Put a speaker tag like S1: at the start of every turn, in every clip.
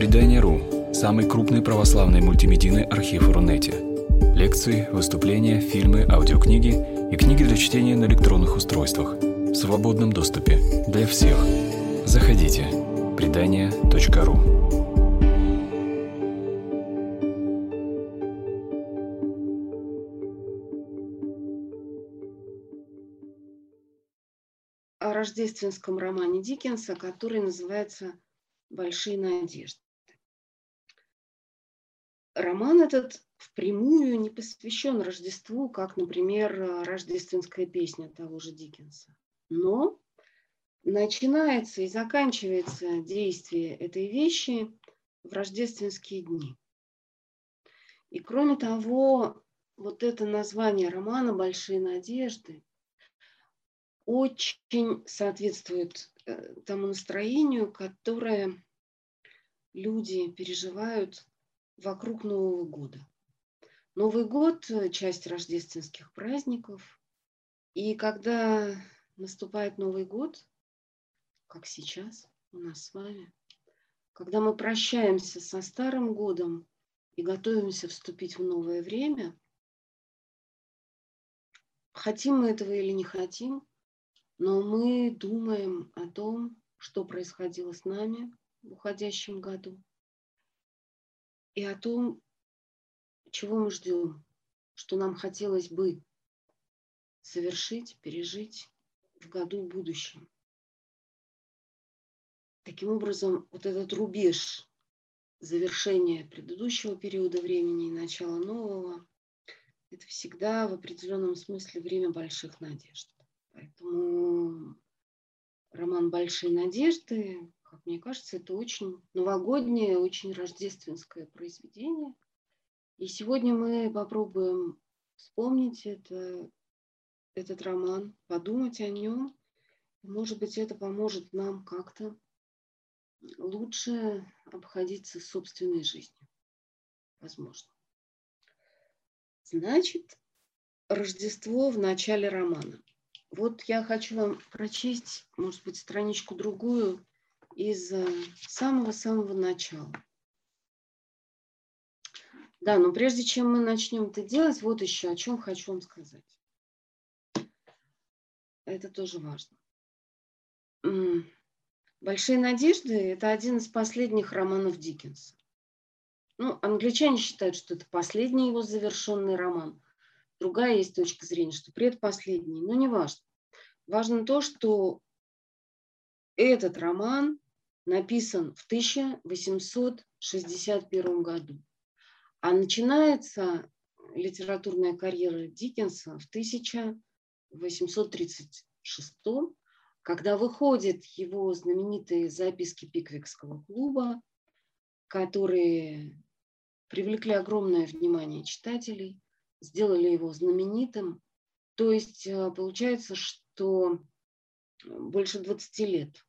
S1: Предание.ру – самый крупный православный мультимедийный архив Рунете. Лекции, выступления, фильмы, аудиокниги и книги для чтения на электронных устройствах в свободном доступе для всех. Заходите. Предание.ру
S2: о рождественском романе Диккенса, который называется «Большие надежды». Роман этот впрямую не посвящен Рождеству, как, например, рождественская песня того же Диккенса. Но начинается и заканчивается действие этой вещи в рождественские дни. И кроме того, вот это название романа «Большие надежды» очень соответствует э, тому настроению, которое люди переживают вокруг Нового года. Новый год – часть рождественских праздников. И когда наступает Новый год, как сейчас у нас с вами, когда мы прощаемся со Старым годом и готовимся вступить в новое время, хотим мы этого или не хотим, но мы думаем о том, что происходило с нами в уходящем году, и о том, чего мы ждем, что нам хотелось бы совершить, пережить в году будущем. Таким образом, вот этот рубеж завершения предыдущего периода времени и начала нового, это всегда в определенном смысле время больших надежд. Поэтому роман «Большие надежды» как мне кажется, это очень новогоднее, очень рождественское произведение. И сегодня мы попробуем вспомнить это, этот роман, подумать о нем. Может быть, это поможет нам как-то лучше обходиться собственной жизнью. Возможно. Значит, Рождество в начале романа. Вот я хочу вам прочесть, может быть, страничку другую из э, самого-самого начала. Да, но прежде чем мы начнем это делать, вот еще о чем хочу вам сказать. Это тоже важно. «Большие надежды» – это один из последних романов Диккенса. Ну, англичане считают, что это последний его завершенный роман. Другая есть точка зрения, что предпоследний, но не важно. Важно то, что этот роман написан в 1861 году, а начинается литературная карьера Диккенса в 1836, когда выходят его знаменитые записки Пиквикского клуба, которые привлекли огромное внимание читателей, сделали его знаменитым. То есть э, получается, что больше 20 лет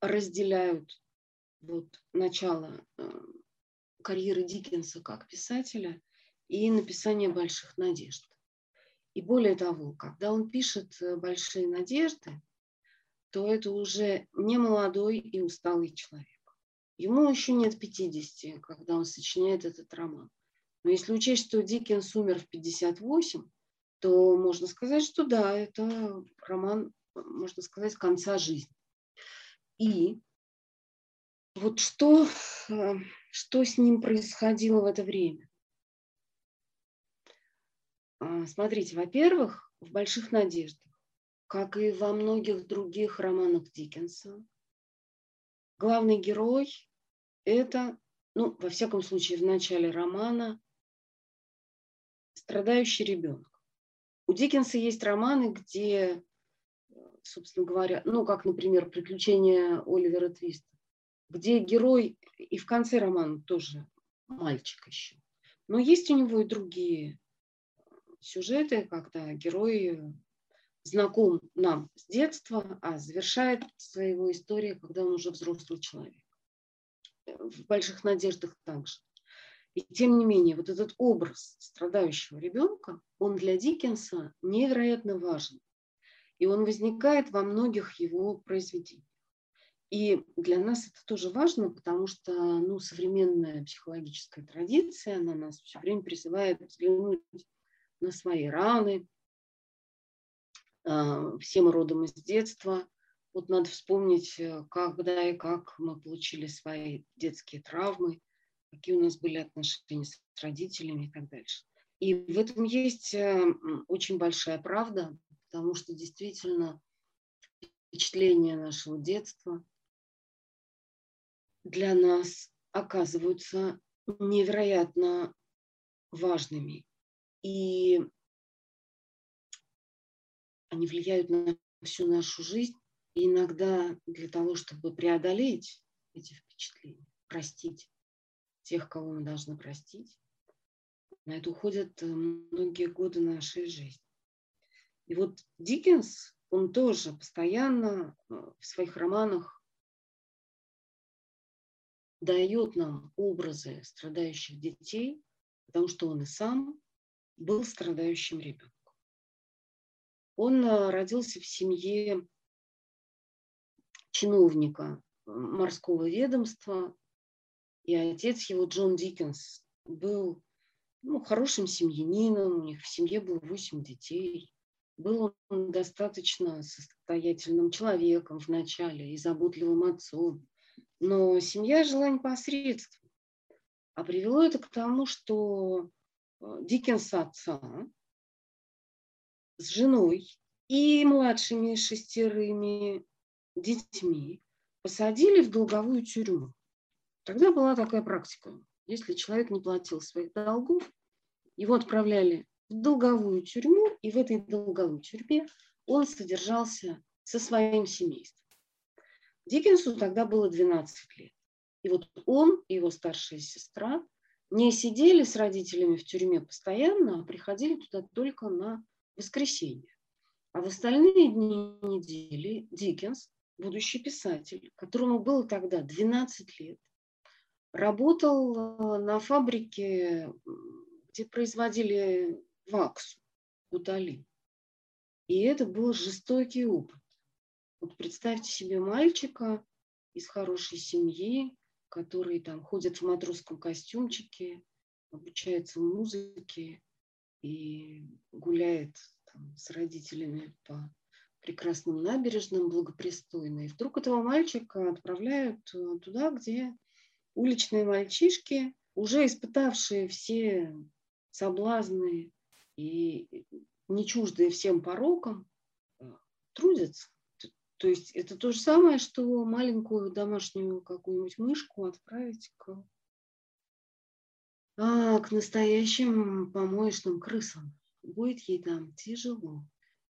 S2: разделяют вот начало э, карьеры Диккенса как писателя и написание «Больших надежд». И более того, когда он пишет э, «Большие надежды», то это уже не молодой и усталый человек. Ему еще нет 50, когда он сочиняет этот роман. Но если учесть, что Диккенс умер в 58, то можно сказать, что да, это роман, можно сказать, конца жизни. И вот что, э, что с ним происходило в это время? А, смотрите, во-первых, в «Больших надеждах», как и во многих других романах Диккенса, главный герой – это, ну, во всяком случае, в начале романа, страдающий ребенок. У Диккенса есть романы, где собственно говоря, ну, как, например, «Приключения Оливера Твиста», где герой и в конце романа тоже мальчик еще. Но есть у него и другие сюжеты, когда герой знаком нам с детства, а завершает своего историю, когда он уже взрослый человек. В «Больших надеждах» также. И тем не менее, вот этот образ страдающего ребенка, он для Диккенса невероятно важен. И он возникает во многих его произведениях. И для нас это тоже важно, потому что ну, современная психологическая традиция, она нас все время призывает взглянуть на свои раны. А, все мы родом из детства. Вот надо вспомнить, э, когда и как мы получили свои детские травмы, какие у нас были отношения с родителями и так дальше. И в этом есть э, очень большая правда, потому что действительно впечатления нашего детства для нас оказываются невероятно важными. И они влияют на всю нашу жизнь. И иногда для того, чтобы преодолеть эти впечатления, простить тех, кого мы должны простить, на это уходят э, многие годы нашей жизни. И вот Диккенс, он тоже постоянно э, в своих романах дает нам образы страдающих детей, потому что он и сам был страдающим ребенком. Он э, родился в семье чиновника э, морского ведомства, и отец его, Джон Диккенс, был ну, хорошим семьянином, у них в семье было восемь детей. Был он достаточно состоятельным человеком вначале и заботливым отцом. Но семья жила непосредственно. А привело это к тому, что э, Диккенс отца с женой и младшими шестерыми детьми посадили в долговую тюрьму. Тогда была такая практика. Если человек не платил своих долгов, его отправляли в долговую тюрьму, и в этой долговой тюрьме он содержался со своим семейством. Диккенсу тогда было 12 лет. И вот он и его старшая сестра не сидели с родителями в тюрьме постоянно, а приходили туда только на воскресенье. А в остальные дни недели Диккенс, будущий писатель, которому было тогда 12 лет, работал э, на фабрике, где производили ваксу, гуталин. И это был жестокий опыт. Вот представьте себе мальчика из хорошей семьи, который там ходит в матросском костюмчике, обучается музыке и гуляет там, с родителями по прекрасным набережным, благопристойно. И вдруг этого мальчика отправляют э, туда, где уличные мальчишки, уже испытавшие все соблазны и не чуждые всем порокам, э, трудятся. То есть это то же самое, что маленькую домашнюю какую-нибудь мышку отправить к, а, к настоящим помоечным крысам. Будет ей там тяжело.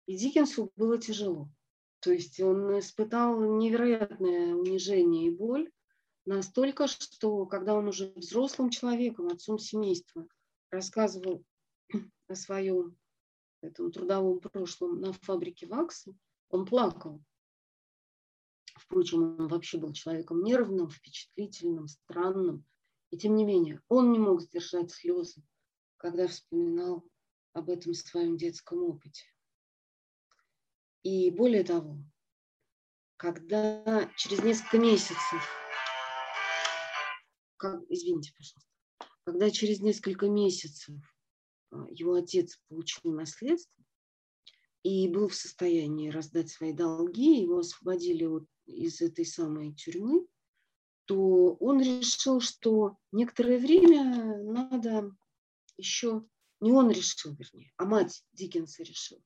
S2: И Диккенсу было тяжело. То есть он испытал невероятное унижение и боль, настолько, что когда он уже взрослым человеком, отцом семейства, рассказывал о своем этом трудовом прошлом на фабрике вакса, он плакал. Впрочем, он вообще был человеком нервным, впечатлительным, странным. И тем не менее, он не мог сдержать слезы, когда вспоминал об этом своем детском опыте. И более того, когда через несколько месяцев, как, извините, пожалуйста, когда через несколько месяцев его отец получил наследство и был в состоянии раздать свои долги, его освободили от из этой самой тюрьмы, то он решил, что некоторое время надо еще, не он решил, вернее, а мать Диккенса решила.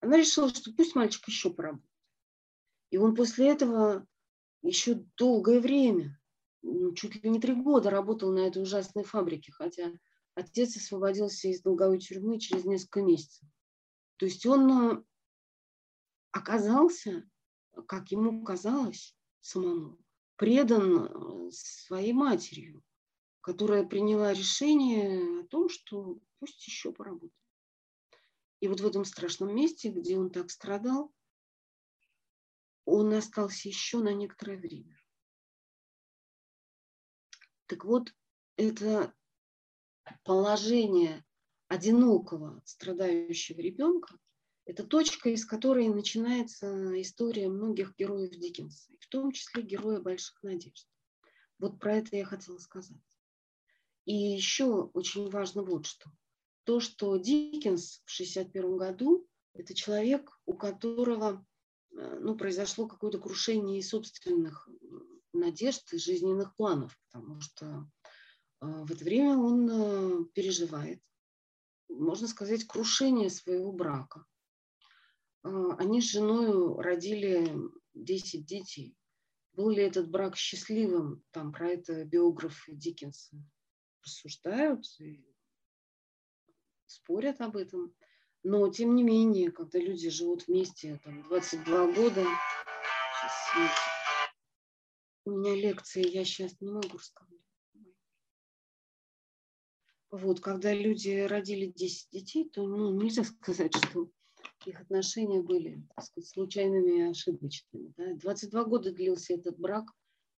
S2: Она решила, что пусть мальчик еще поработает. И он после этого еще долгое время, ну, чуть ли не три года работал на этой ужасной фабрике, хотя отец освободился из долговой тюрьмы через несколько месяцев. То есть он э, оказался как ему казалось самому, предан э, своей матерью, которая приняла решение о том, что пусть еще поработает. И вот в этом страшном месте, где он так страдал, он остался еще на некоторое время. Так вот, это положение одинокого, страдающего ребенка Это точка, из которой начинается история многих героев Диккенса, в том числе героя «Больших надежд». Вот про это я хотела сказать. И еще очень важно вот что. То, что Диккенс в 1961 году – это человек, у которого э, ну, произошло какое-то крушение собственных надежд и жизненных планов, потому что э, в это время он э, переживает, можно сказать, крушение своего брака. Они с женой родили 10 детей. Был ли этот брак счастливым? Там про это биографы Диккенса рассуждают и спорят об этом. Но, тем не менее, когда люди живут вместе там, 22 года, сейчас, у меня лекции, я сейчас не могу рассказать. Вот, когда люди родили 10 детей, то ну, нельзя сказать, что их отношения были так сказать, случайными и ошибочными. Да? 22 года длился этот брак,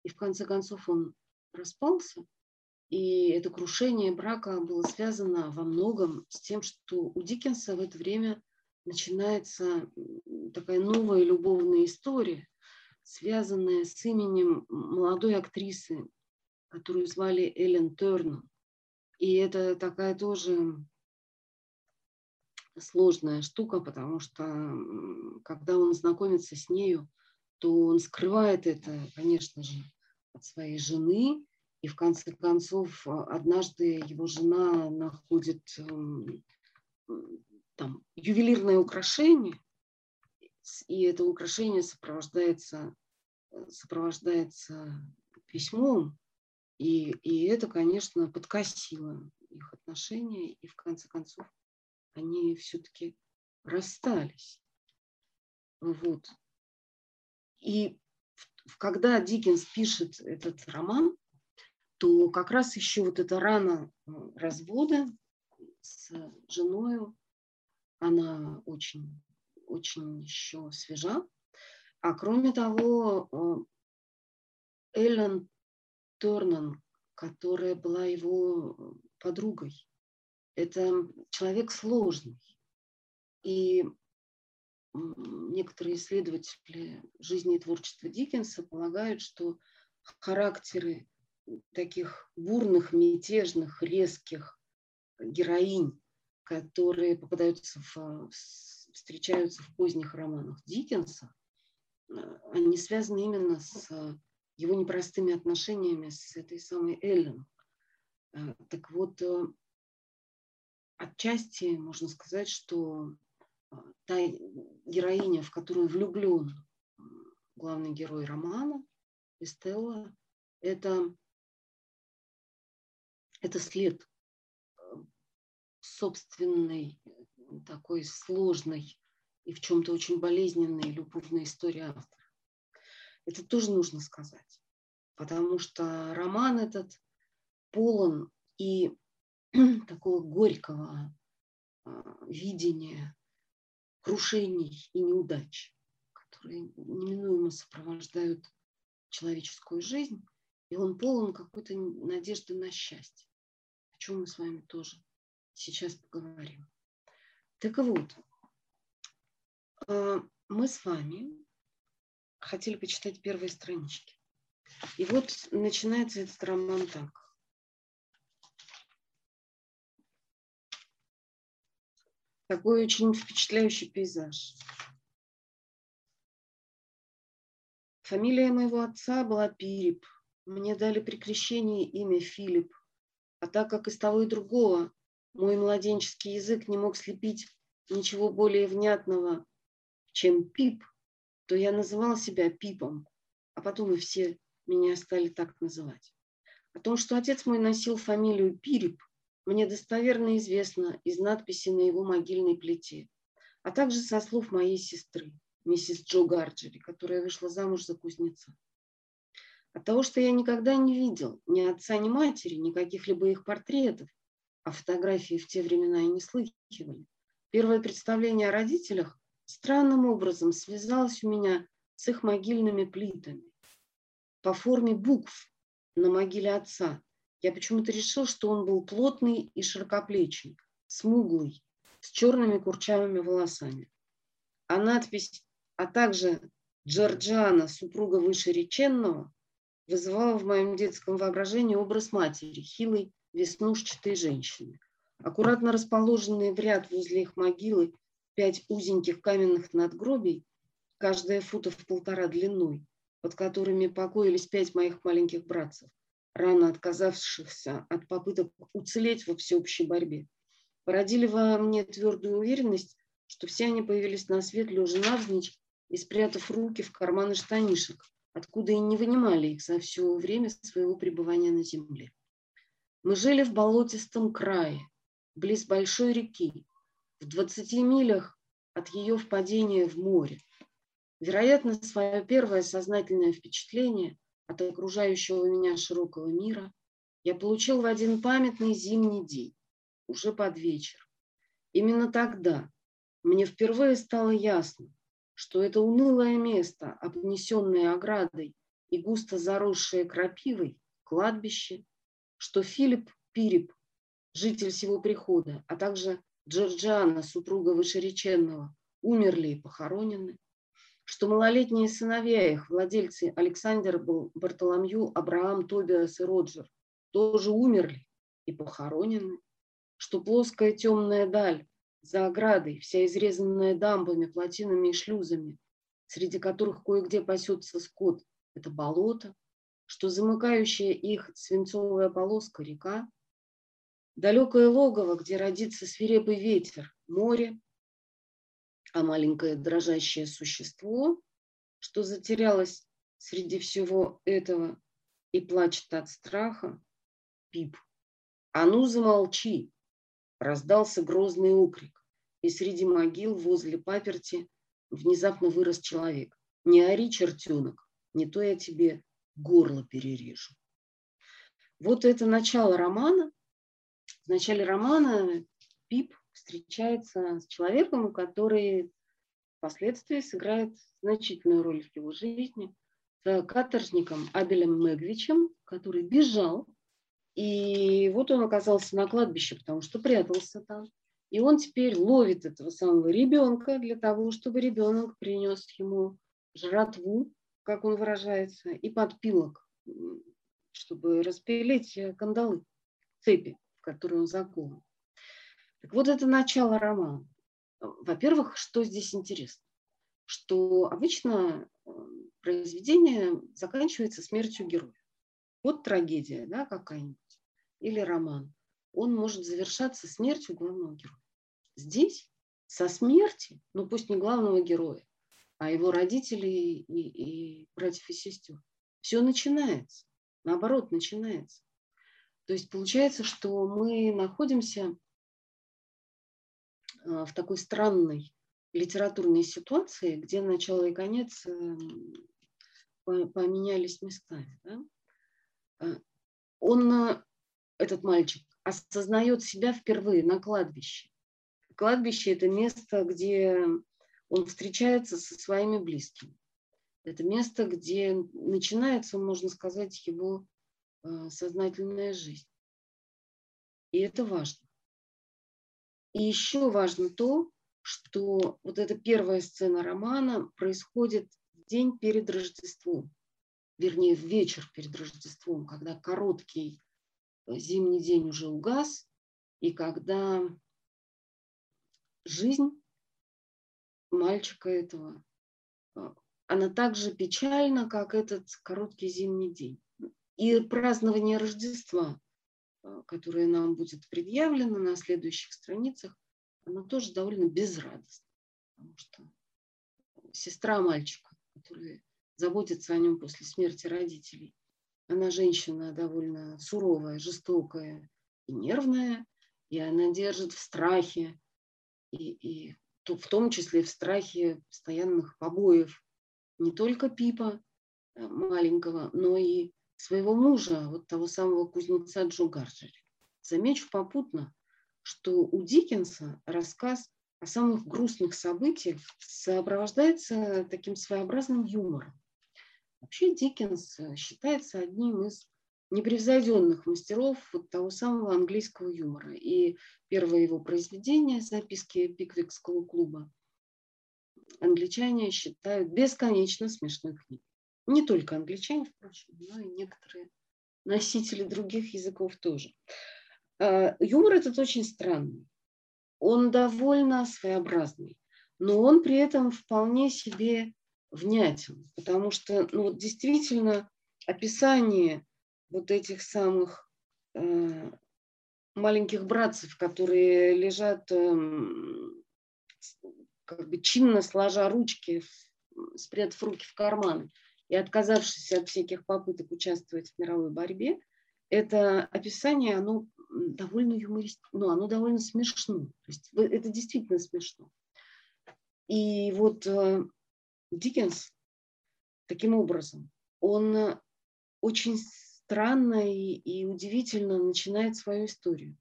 S2: и в конце концов он распался. И это крушение брака было связано во многом с тем, что у Диккенса в это время начинается такая новая любовная история, связанная с именем молодой актрисы, которую звали Эллен Тернер. И это такая тоже сложная штука, потому что когда он знакомится с нею, то он скрывает это, конечно же, от своей жены, и в конце концов, а, однажды его жена находит эм, там ювелирное украшение, и это украшение сопровождается, э, сопровождается письмом, и, и это, конечно, подкосило их отношения, и в конце концов они все-таки расстались. Вот. И когда Диккенс пишет этот роман, то как раз еще вот эта рана развода с женой, она очень, очень еще свежа. А кроме того, э, Эллен Торнан, которая была его подругой, это человек сложный. И некоторые исследователи жизни и творчества Диккенса полагают, что характеры таких бурных, мятежных, резких героинь, которые попадаются в, встречаются в поздних романах Диккенса, э, они связаны именно с его непростыми отношениями с этой самой Эллен. Э, так вот, э, отчасти можно сказать, что та героиня, в которую влюблен главный герой романа, Эстелла, это это след э, собственной такой сложной и в чем-то очень болезненной любовной истории автора. Это тоже нужно сказать, потому что роман этот полон и такого горького а, видения крушений и неудач, которые неминуемо сопровождают человеческую жизнь, и он полон какой-то надежды на счастье о чем мы с вами тоже сейчас поговорим. Так вот, э, мы с вами хотели почитать первые странички. И вот начинается этот роман так. Такой очень впечатляющий пейзаж. Фамилия моего отца была Пирип. Мне дали при крещении имя Филипп. А так как из того и другого мой младенческий язык не мог слепить ничего более внятного, чем пип, то я называл себя пипом, а потом и все меня стали так называть. О том, что отец мой носил фамилию Пирип, мне достоверно известно из надписи на его могильной плите, а также со слов моей сестры, миссис Джо Гарджери, которая вышла замуж за кузнеца. От того, что я никогда не видел ни отца, ни матери, ни каких-либо их портретов, а фотографии в те времена и не слыхивали. Первое представление о родителях странным образом связалось у меня с их могильными плитами. По форме букв на могиле отца я почему-то решил, что он был плотный и широкоплечий, смуглый, с черными курчавыми волосами. а надпись, а также Джорджана, супруга вышереченного, вызывала в моем детском воображении образ матери, хилой, веснушчатой женщины. Аккуратно расположенные в ряд возле их могилы пять узеньких каменных надгробий, каждая футов полтора длиной, под которыми покоились пять моих маленьких братцев, рано отказавшихся от попыток уцелеть во всеобщей борьбе, породили во мне твердую уверенность, что все они появились на свет лежа навзничь и спрятав руки в карманы штанишек, откуда и не вынимали их за все время своего пребывания на земле. Мы жили в болотистом крае, близ большой реки, в 20 милях от ее впадения в море. Вероятно, свое первое сознательное впечатление от окружающего меня широкого мира я получил в один памятный зимний день, уже под вечер. Именно тогда мне впервые стало ясно, что это унылое место, обнесенное оградой и густо заросшее крапивой, кладбище, что Филипп Пирип житель всего прихода, а также Джорджиана, супруга вышереченного, умерли и похоронены, что малолетние сыновья их, владельцы Александр Бартоломью, Авраам, Тобиас и Роджер, тоже умерли и похоронены, что плоская темная даль за оградой, вся изрезанная дамбами, плотинами и шлюзами, среди которых кое-где пасется скот, это болото, что замыкающая их свинцовая полоска – река, Далекое логово, где родится свирепый ветер, море, а маленькое дрожащее существо, что затерялось среди всего этого и плачет от страха, Пип. «А ну, замолчи!» Раздался грозный укрик, и среди могил возле паперти внезапно вырос человек. «Не ори, чертенок, не то я тебе горло перережу». Вот это начало романа, в начале романа Пип встречается с человеком, который впоследствии сыграет значительную роль в его жизни, с каторжником Абелем Мегвичем, который бежал, и вот он оказался на кладбище, потому что прятался там. И он теперь ловит этого самого ребенка для того, чтобы ребенок принес ему жратву, как он выражается, и подпилок, чтобы распилить кандалы, цепи которой он закован. Так вот, это начало романа. Во-первых, что здесь интересно? Что обычно э, произведение заканчивается смертью героя. Вот трагедия да, какая-нибудь или роман. Он может завершаться смертью главного героя. Здесь со смерти, ну пусть не главного героя, а его родителей и, и братьев и сестер, все начинается. Наоборот, начинается. То есть получается, что мы находимся а, в такой странной литературной ситуации, где начало и конец эм, поменялись местами. Да? А, он, э, этот мальчик, осознает себя впервые на кладбище. Кладбище – это место, где он встречается со своими близкими. Это место, где начинается, можно сказать, его сознательная жизнь. И это важно. И еще важно то, что вот эта первая сцена романа происходит в день перед Рождеством, вернее, в вечер перед Рождеством, когда короткий э, зимний день уже угас, и когда жизнь мальчика этого, э, она так же печальна, как этот короткий зимний день. И празднование Рождества, э, которое нам будет предъявлено на следующих страницах, оно тоже довольно безрадостно, потому что сестра мальчика, которая заботится о нем после смерти родителей, она женщина довольно суровая, жестокая и нервная, и она держит в страхе, и, и в том числе в страхе постоянных побоев не только Пипа э, маленького, но и своего мужа, вот того самого кузнеца Джо Гарджери. Замечу попутно, что у Диккенса рассказ о самых грустных событиях сопровождается таким своеобразным юмором. Вообще Диккенс считается одним из непревзойденных мастеров вот того самого английского юмора. И первое его произведение, записки Пиквикского клуба, англичане считают бесконечно смешной книгой. Не только англичане, впрочем, но и некоторые носители других языков тоже. А, юмор этот очень странный. Он довольно своеобразный, но он при этом вполне себе внятен, потому что ну, вот действительно описание вот этих самых э, маленьких братцев, которые лежат э, как бы чинно сложа ручки, спрятав руки в карман и отказавшись от всяких попыток участвовать в мировой борьбе, это описание, оно довольно юмористично, ну, оно довольно смешно. То есть это действительно смешно. И вот э, Диккенс таким образом, он э, очень странно и, и удивительно начинает свою историю.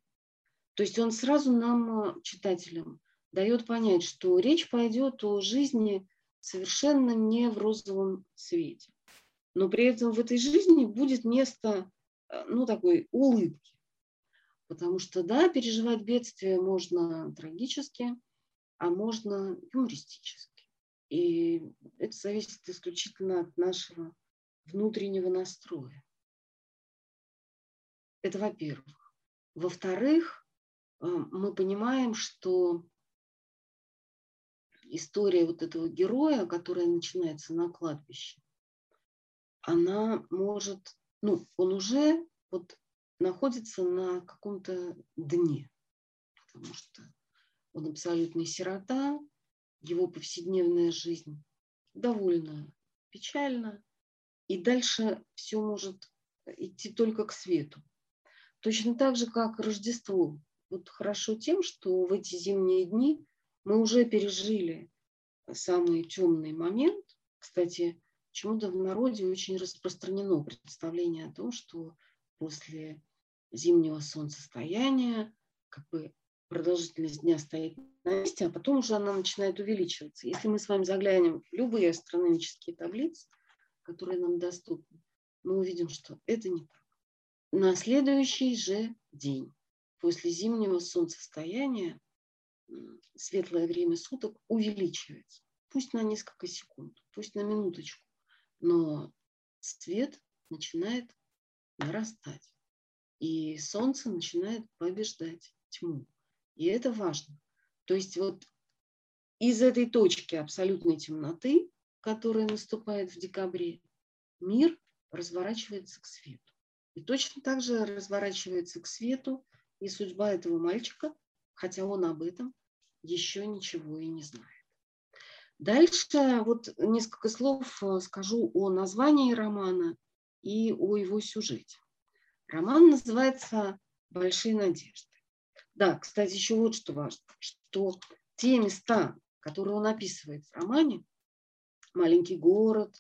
S2: То есть он сразу нам, э, читателям, дает понять, что речь пойдет о жизни совершенно не в розовом свете. Но при этом в этой жизни будет место, ну, такой улыбки. Потому что, да, переживать бедствие можно трагически, а можно юмористически. И это зависит исключительно от нашего внутреннего настроя. Это во-первых. Во-вторых, э, мы понимаем, что история вот этого героя, которая начинается на кладбище, она может, ну, он уже вот находится на каком-то дне, потому что он абсолютный сирота, его повседневная жизнь довольно печальна, и дальше все может идти только к свету. Точно так же, как Рождество. Вот хорошо тем, что в эти зимние дни мы уже пережили самый темный момент. Кстати, почему-то в народе очень распространено представление о том, что после зимнего солнцестояния, как бы продолжительность дня стоит на месте, а потом уже она начинает увеличиваться. Если мы с вами заглянем в любые астрономические таблицы, которые нам доступны, мы увидим, что это не так. На следующий же день после зимнего солнцестояния светлое время суток увеличивается. Пусть на несколько секунд, пусть на минуточку, но свет начинает нарастать и солнце начинает побеждать тьму. И это важно. То есть вот из этой точки абсолютной темноты, которая наступает в декабре, мир разворачивается к свету. И точно так же разворачивается к свету и судьба этого мальчика, хотя он об этом еще ничего и не знает. Дальше вот несколько слов э, скажу о названии романа и о его сюжете. Роман называется «Большие надежды». Да, кстати, еще вот что важно, что те места, которые он описывает в романе, маленький город,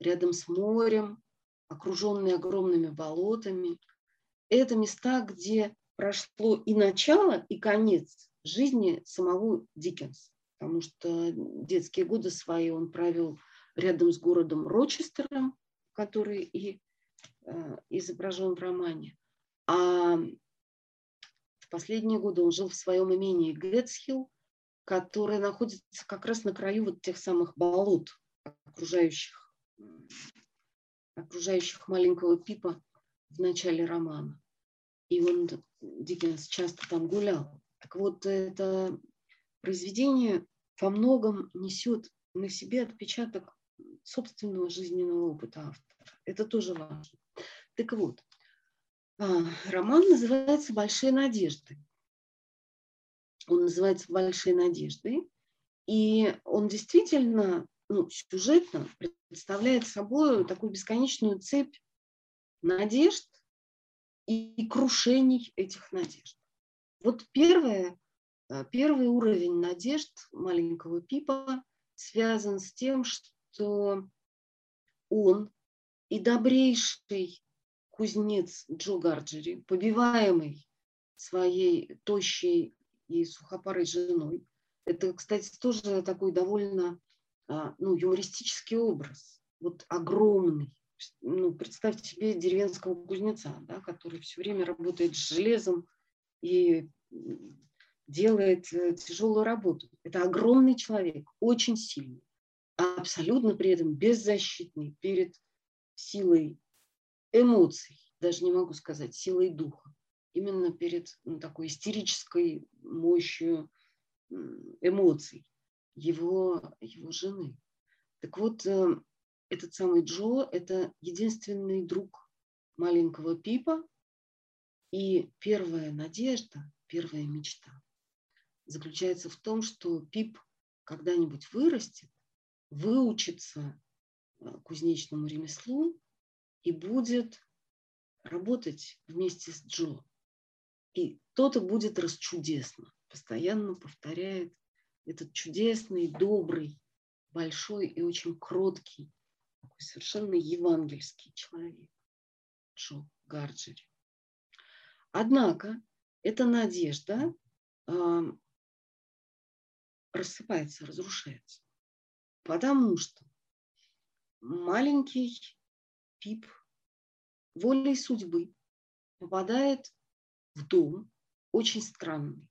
S2: рядом с морем, окруженный огромными болотами, это места, где прошло и начало, и конец жизни самого Диккенса, потому что детские годы свои он провел рядом с городом Рочестером, который и Э, изображен в романе. А в последние годы он жил в своем имении Гэтсхилл, которое находится как раз на краю вот тех самых болот, окружающих, окружающих маленького Пипа в начале романа. И он, Диккенс, часто там гулял. Так вот, это произведение во многом несет на себе отпечаток собственного жизненного опыта автора. Это тоже важно. Так вот, а, роман называется «Большие надежды». Он называется «Большие надежды», и он действительно ну, сюжетно представляет собой такую бесконечную цепь надежд и крушений этих надежд. Вот первое, а, первый уровень надежд маленького Пипа связан с тем, что он и добрейший кузнец Джо Гарджери, побиваемый своей тощей и сухопарой женой. Это, кстати, тоже такой довольно а, ну, юмористический образ. Вот огромный. Ну, представьте себе деревенского кузнеца, да, который все время работает с железом и делает э, тяжелую работу. Это огромный человек, очень сильный, абсолютно при этом беззащитный перед силой эмоций, даже не могу сказать, силой духа. Именно перед ну, такой истерической мощью эмоций его, его жены. Так вот, э, этот самый Джо – это единственный друг маленького Пипа, и первая надежда, первая мечта заключается в том, что Пип когда-нибудь вырастет, выучится э, кузнечному ремеслу и будет работать вместе с Джо. И то-то будет расчудесно. Постоянно повторяет этот чудесный, добрый, большой и очень кроткий, такой совершенно евангельский человек Джо Гарджери. Однако эта надежда э, рассыпается, разрушается, потому что маленький Пип волей судьбы попадает в дом очень странный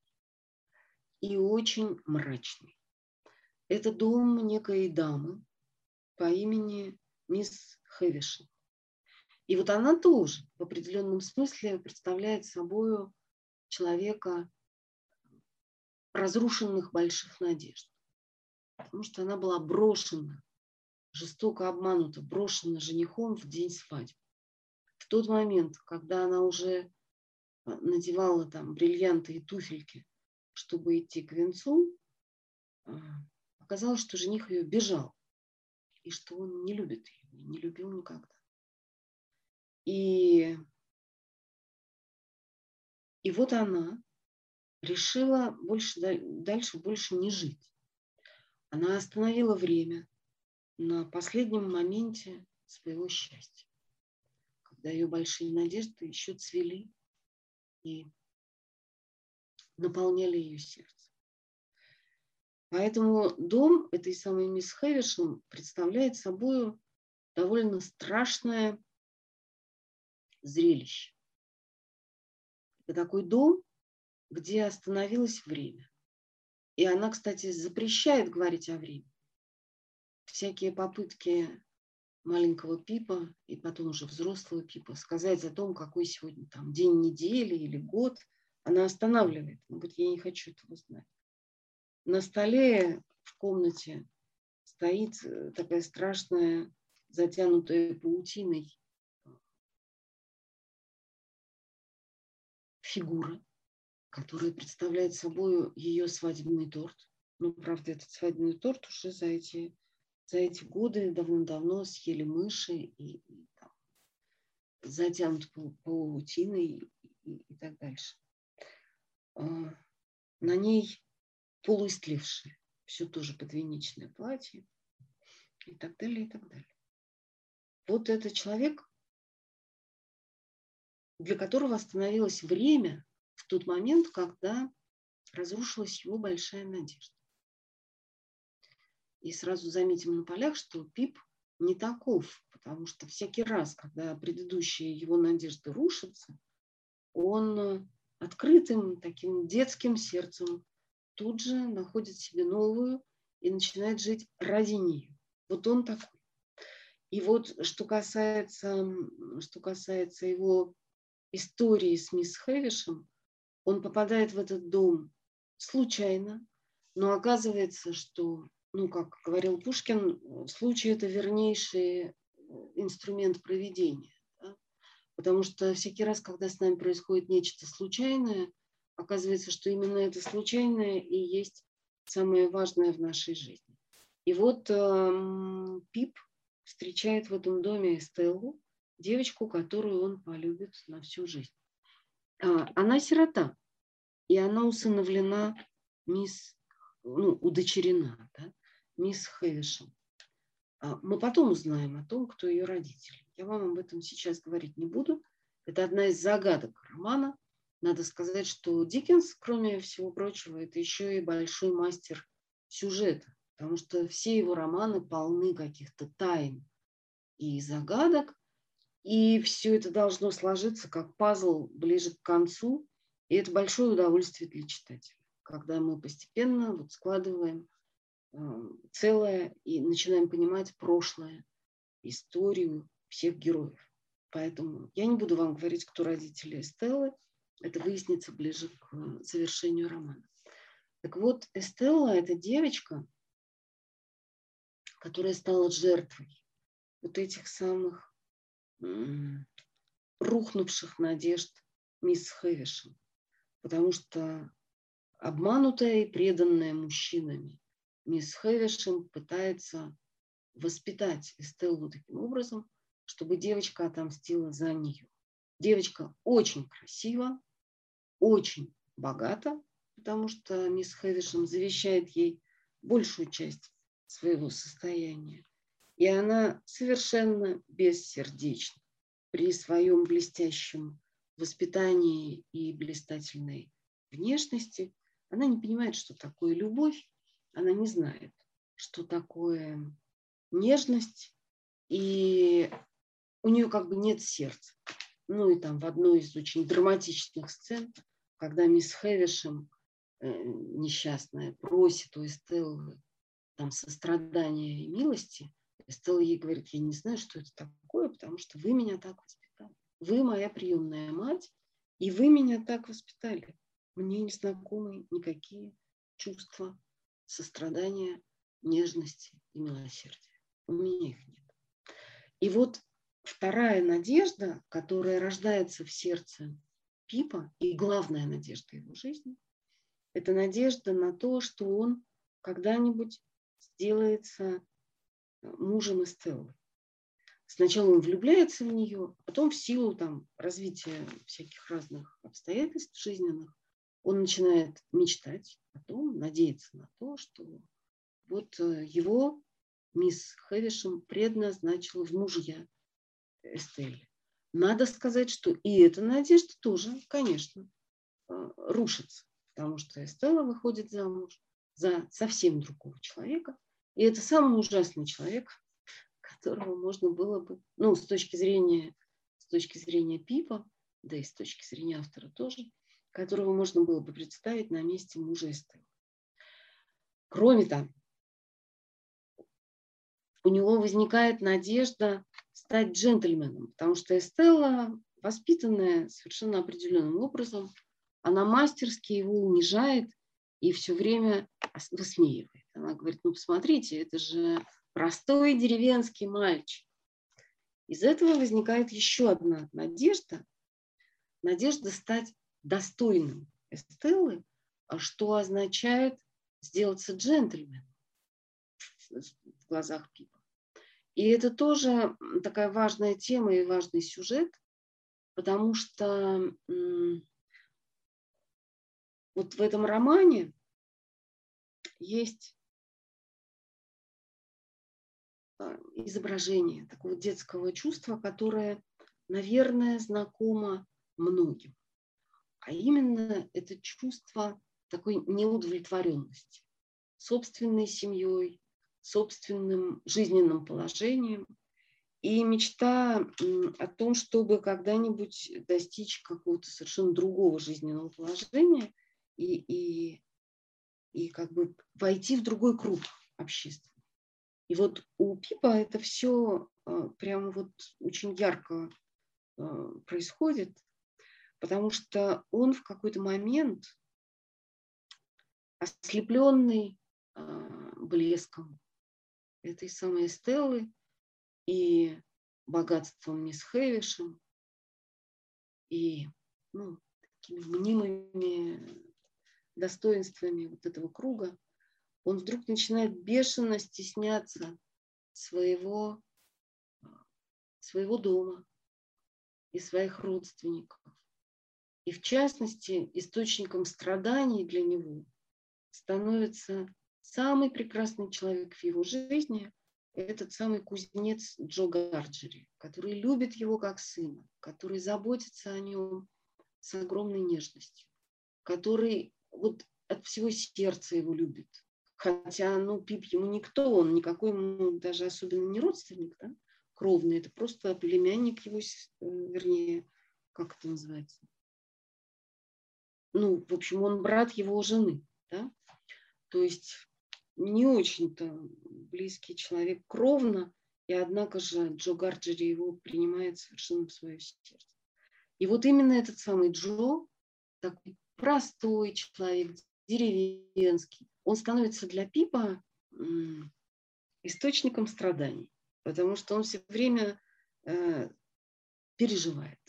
S2: и очень мрачный. Это дом некой дамы по имени мисс Хэвишин. И вот она тоже в определенном смысле представляет собой человека разрушенных больших надежд. Потому что она была брошена, жестоко обманута, брошена женихом в день свадьбы. В тот момент, когда она уже а, надевала там бриллианты и туфельки, чтобы идти к венцу, а, оказалось, что жених ее бежал, и что он не любит ее, не любил никогда. И, и вот она решила больше, дальше больше не жить. Она остановила время на последнем моменте своего счастья, когда ее большие надежды еще цвели и наполняли ее сердце. Поэтому дом этой самой мисс Хэвишем представляет собой довольно страшное зрелище. Это такой дом, где остановилось время. И она, кстати, запрещает говорить о времени. Всякие попытки маленького Пипа и потом уже взрослого Пипа сказать о том, какой сегодня там день недели или год, она останавливает. Она говорит, я не хочу этого знать. На столе в комнате стоит э, такая страшная, затянутая паутиной фигура, которая представляет собой ее свадебный торт. Ну, правда, этот свадебный торт уже за эти, за эти годы давно-давно съели мыши и, и там, затянут паутиной и, и, и так дальше. А, на ней полуистлевшее, все тоже подвенечное платье и так далее, и так далее. Вот этот человек для которого остановилось время в тот момент, когда разрушилась его большая надежда. И сразу заметим на полях, что Пип не таков, потому что всякий раз, когда предыдущие его надежды рушатся, он открытым таким детским сердцем тут же находит себе новую и начинает жить ради нее. Вот он такой. И вот что касается, что касается его истории с мисс Хэвишем, он попадает в этот дом случайно, но оказывается, что, ну, как говорил Пушкин, случай – это вернейший э, инструмент проведения. Да? Потому что всякий раз, когда с нами происходит нечто случайное, оказывается, что именно это случайное и есть самое важное в нашей жизни. И вот э, Пип встречает в этом доме Стеллу, девочку, которую он полюбит на всю жизнь. А, она сирота, и она усыновлена мисс, ну, удочерена, да, мисс Хэвишем. А, мы потом узнаем о том, кто ее родители. Я вам об этом сейчас говорить не буду. Это одна из загадок романа. Надо сказать, что Диккенс, кроме всего прочего, это еще и большой мастер сюжета, потому что все его романы полны каких-то тайн и загадок, и все это должно сложиться как пазл ближе к концу. И это большое удовольствие для читателя. когда мы постепенно вот складываем э, целое и начинаем понимать прошлое, историю всех героев. Поэтому я не буду вам говорить, кто родители Эстеллы. Это выяснится ближе к э, завершению романа. Так вот, Эстелла – это девочка, которая стала жертвой вот этих самых рухнувших надежд мисс Хэвишем. Потому что обманутая и преданная мужчинами мисс Хэвишем пытается воспитать Эстеллу таким образом, чтобы девочка отомстила за нее. Девочка очень красива, очень богата, потому что мисс Хэвишем завещает ей большую часть своего состояния. И она совершенно бессердечна при своем блестящем воспитании и блистательной внешности. Она не понимает, что такое любовь, она не знает, что такое нежность, и у нее как бы нет сердца. Ну и там в одной из очень драматичных сцен, когда мисс Хэвишем, э, несчастная, просит у Эстеллы там сострадания и милости, Эстелла ей говорит, я не знаю, что это такое, потому что вы меня так воспитали. Вы моя приемная мать, и вы меня так воспитали. Мне не знакомы никакие чувства сострадания, нежности и милосердия. У меня их нет. И вот вторая надежда, которая рождается в сердце Пипа, и главная надежда его жизни, это надежда на то, что он когда-нибудь сделается мужем Эстеллы. Сначала он влюбляется в нее, потом в силу там, развития всяких разных обстоятельств жизненных он начинает мечтать о том, надеяться на то, что вот э, его мисс Хэвишем предназначила в мужья Эстелли. Надо сказать, что и эта надежда тоже, конечно, э, рушится, потому что Эстелла выходит замуж за совсем другого человека, и это самый ужасный человек, которого можно было бы, ну, с точки зрения, с точки зрения Пипа, да и с точки зрения автора тоже, которого можно было бы представить на месте мужа Эстеллы. Кроме того, у него возникает надежда стать джентльменом, потому что Эстелла, воспитанная совершенно определенным образом, она мастерски его унижает и все время высмеивает. Она говорит, ну посмотрите, это же простой деревенский мальчик. Из этого возникает еще одна надежда, надежда стать достойным Эстеллы, что означает сделаться джентльменом в глазах Пипа. И это тоже такая важная тема и важный сюжет, потому что вот в этом романе есть а, изображение такого детского чувства, которое, наверное, знакомо многим. А именно это чувство такой неудовлетворенности собственной семьей, собственным жизненным положением и мечта о том, чтобы когда-нибудь достичь какого-то совершенно другого жизненного положения и, и, и как бы войти в другой круг общества. И вот у Пипа это все а, прямо вот очень ярко а, происходит, потому что он в какой-то момент, ослепленный а, блеском этой самой Стеллы и богатством мисс Хэвишем, и ну, такими мнимыми достоинствами вот этого круга, он вдруг начинает бешено стесняться своего, своего дома и своих родственников. И в частности, источником страданий для него становится самый прекрасный человек в его жизни, этот самый кузнец Джо Гарджери, который любит его как сына, который заботится о нем с огромной нежностью, который вот от всего сердца его любит, Хотя, ну, Пип ему никто, он никакой ему даже особенно не родственник, да, кровный, это просто племянник его, э, вернее, как это называется? Ну, в общем, он брат его жены. Да? То есть не очень-то близкий человек кровно, и однако же Джо Гарджери его принимает совершенно в свое сердце. И вот именно этот самый Джо, такой простой человек, деревенский, он становится для Пипа источником страданий, потому что он все время э, переживает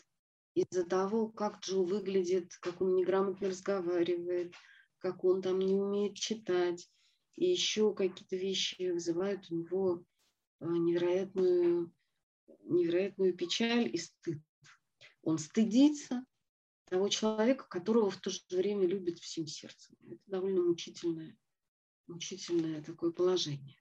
S2: из-за того, как Джо выглядит, как он неграмотно разговаривает, как он там не умеет читать, и еще какие-то вещи вызывают у него э, невероятную, невероятную печаль и стыд. Он стыдится того человека, которого в то же время любит всем сердцем. Это довольно мучительное, мучительное такое положение.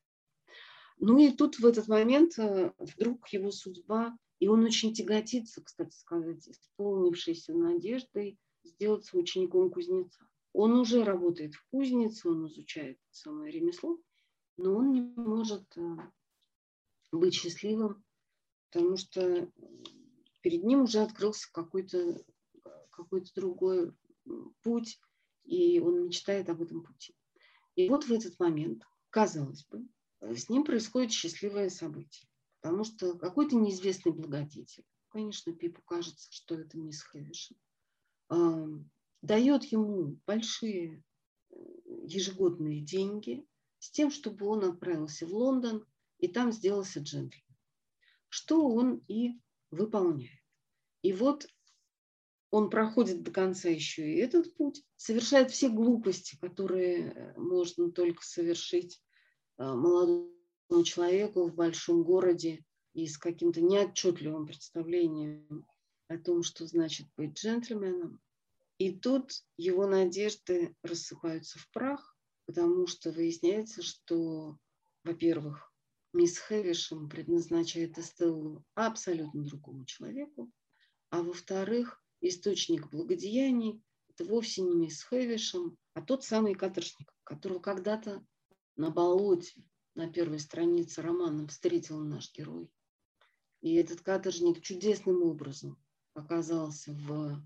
S2: Ну и тут в этот момент э, вдруг его судьба, и он очень тяготится, кстати сказать, исполнившейся надеждой сделаться учеником кузнеца. Он уже работает в кузнице, он изучает самое ремесло, но он не может э, быть счастливым, потому что перед ним уже открылся какой-то какой другой путь, и он мечтает об этом пути. И вот в этот момент, казалось бы, с ним происходит счастливое событие, потому что какой-то неизвестный благодетель, конечно, Пипу кажется, что это мисс Хэвишин, дает ему большие э, ежегодные деньги с тем, чтобы он отправился в Лондон и там сделался джентльмен. Что он и выполняет. И вот он проходит до конца еще и этот путь, совершает все глупости, которые э, можно только совершить э, молодому человеку в большом городе и с каким-то неотчетливым представлением о том, что значит быть джентльменом. И тут его надежды рассыпаются в прах, потому что выясняется, что, во-первых, мисс Хэвишем предназначает Эстеллу абсолютно другому человеку, а во-вторых, источник благодеяний – это вовсе не мисс Хэвишем, а тот самый каторжник, которого когда-то на болоте на первой странице романа встретил наш герой. И этот каторжник чудесным образом оказался в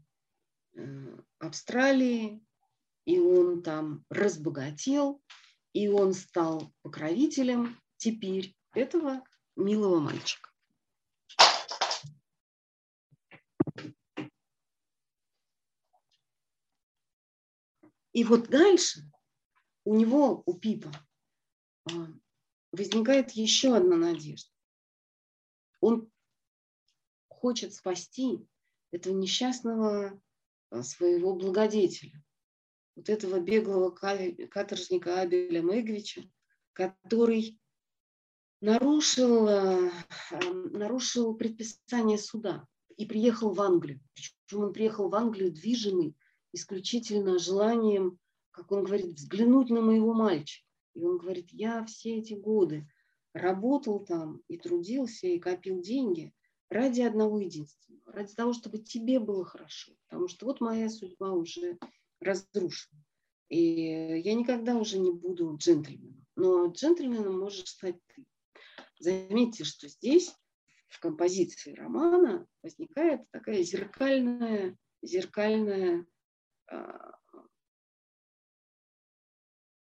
S2: Австралии, и он там разбогател, и он стал покровителем теперь этого милого мальчика. И вот дальше у него, у Пипа, а, возникает еще одна надежда. Он хочет спасти этого несчастного Э, своего благодетеля, вот этого беглого каторжника Абеля Меговича, который нарушил, э, эм, нарушил предписание суда и приехал в Англию. Причем он приехал в Англию движимый исключительно желанием, как он говорит, взглянуть на моего мальчика. И он говорит, я все эти годы работал там и трудился, и копил деньги ради одного единственного, ради того, чтобы тебе было хорошо. Потому что вот моя судьба уже разрушена. И я никогда уже не буду джентльменом. Но джентльменом можешь стать ты. Заметьте, что здесь в композиции романа возникает такая зеркальная, зеркальная, а,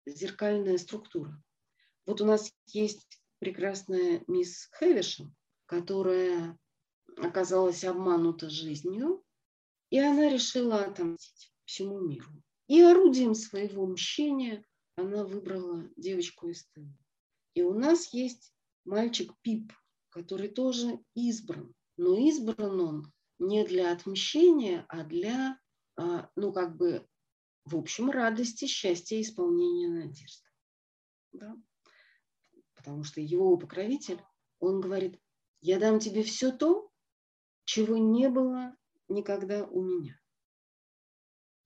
S2: зеркальная структура. Вот у нас есть прекрасная мисс Хэвишем, которая оказалась обманута жизнью, и она решила отомстить всему миру. И орудием своего мщения она выбрала девочку Эстеллу. И у нас есть мальчик Пип, который тоже избран. Но избран он не для отмщения, а для, а, ну, как бы, в общем, радости, счастья исполнения надежды. Да? Потому что его покровитель, он говорит, я дам тебе все то, чего не было никогда у меня.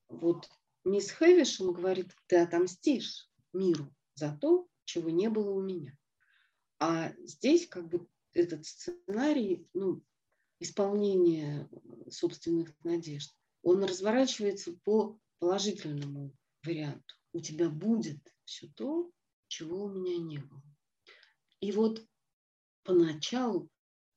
S2: Вот мисс Хэвишем говорит, ты отомстишь миру за то, чего не было у меня. А здесь как бы этот сценарий, ну, исполнение собственных надежд, он разворачивается по положительному варианту. У тебя будет все то, чего у меня не было. И вот поначалу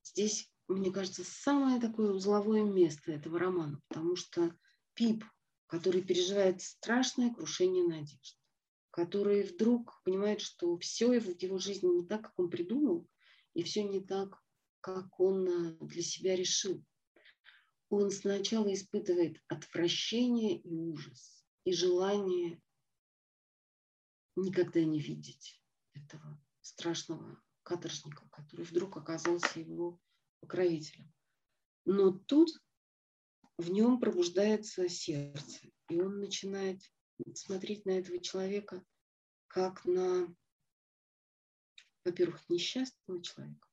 S2: здесь мне кажется, самое такое узловое место этого романа, потому что Пип, который переживает страшное крушение надежд, который вдруг понимает, что все в его жизни не так, как он придумал, и все не так, как он э, для себя решил. Он сначала испытывает отвращение и ужас, и желание никогда не видеть этого страшного каторжника, который вдруг оказался его покровителем. Но тут в нем пробуждается сердце, и он начинает смотреть на этого человека как на, во-первых, несчастного человека,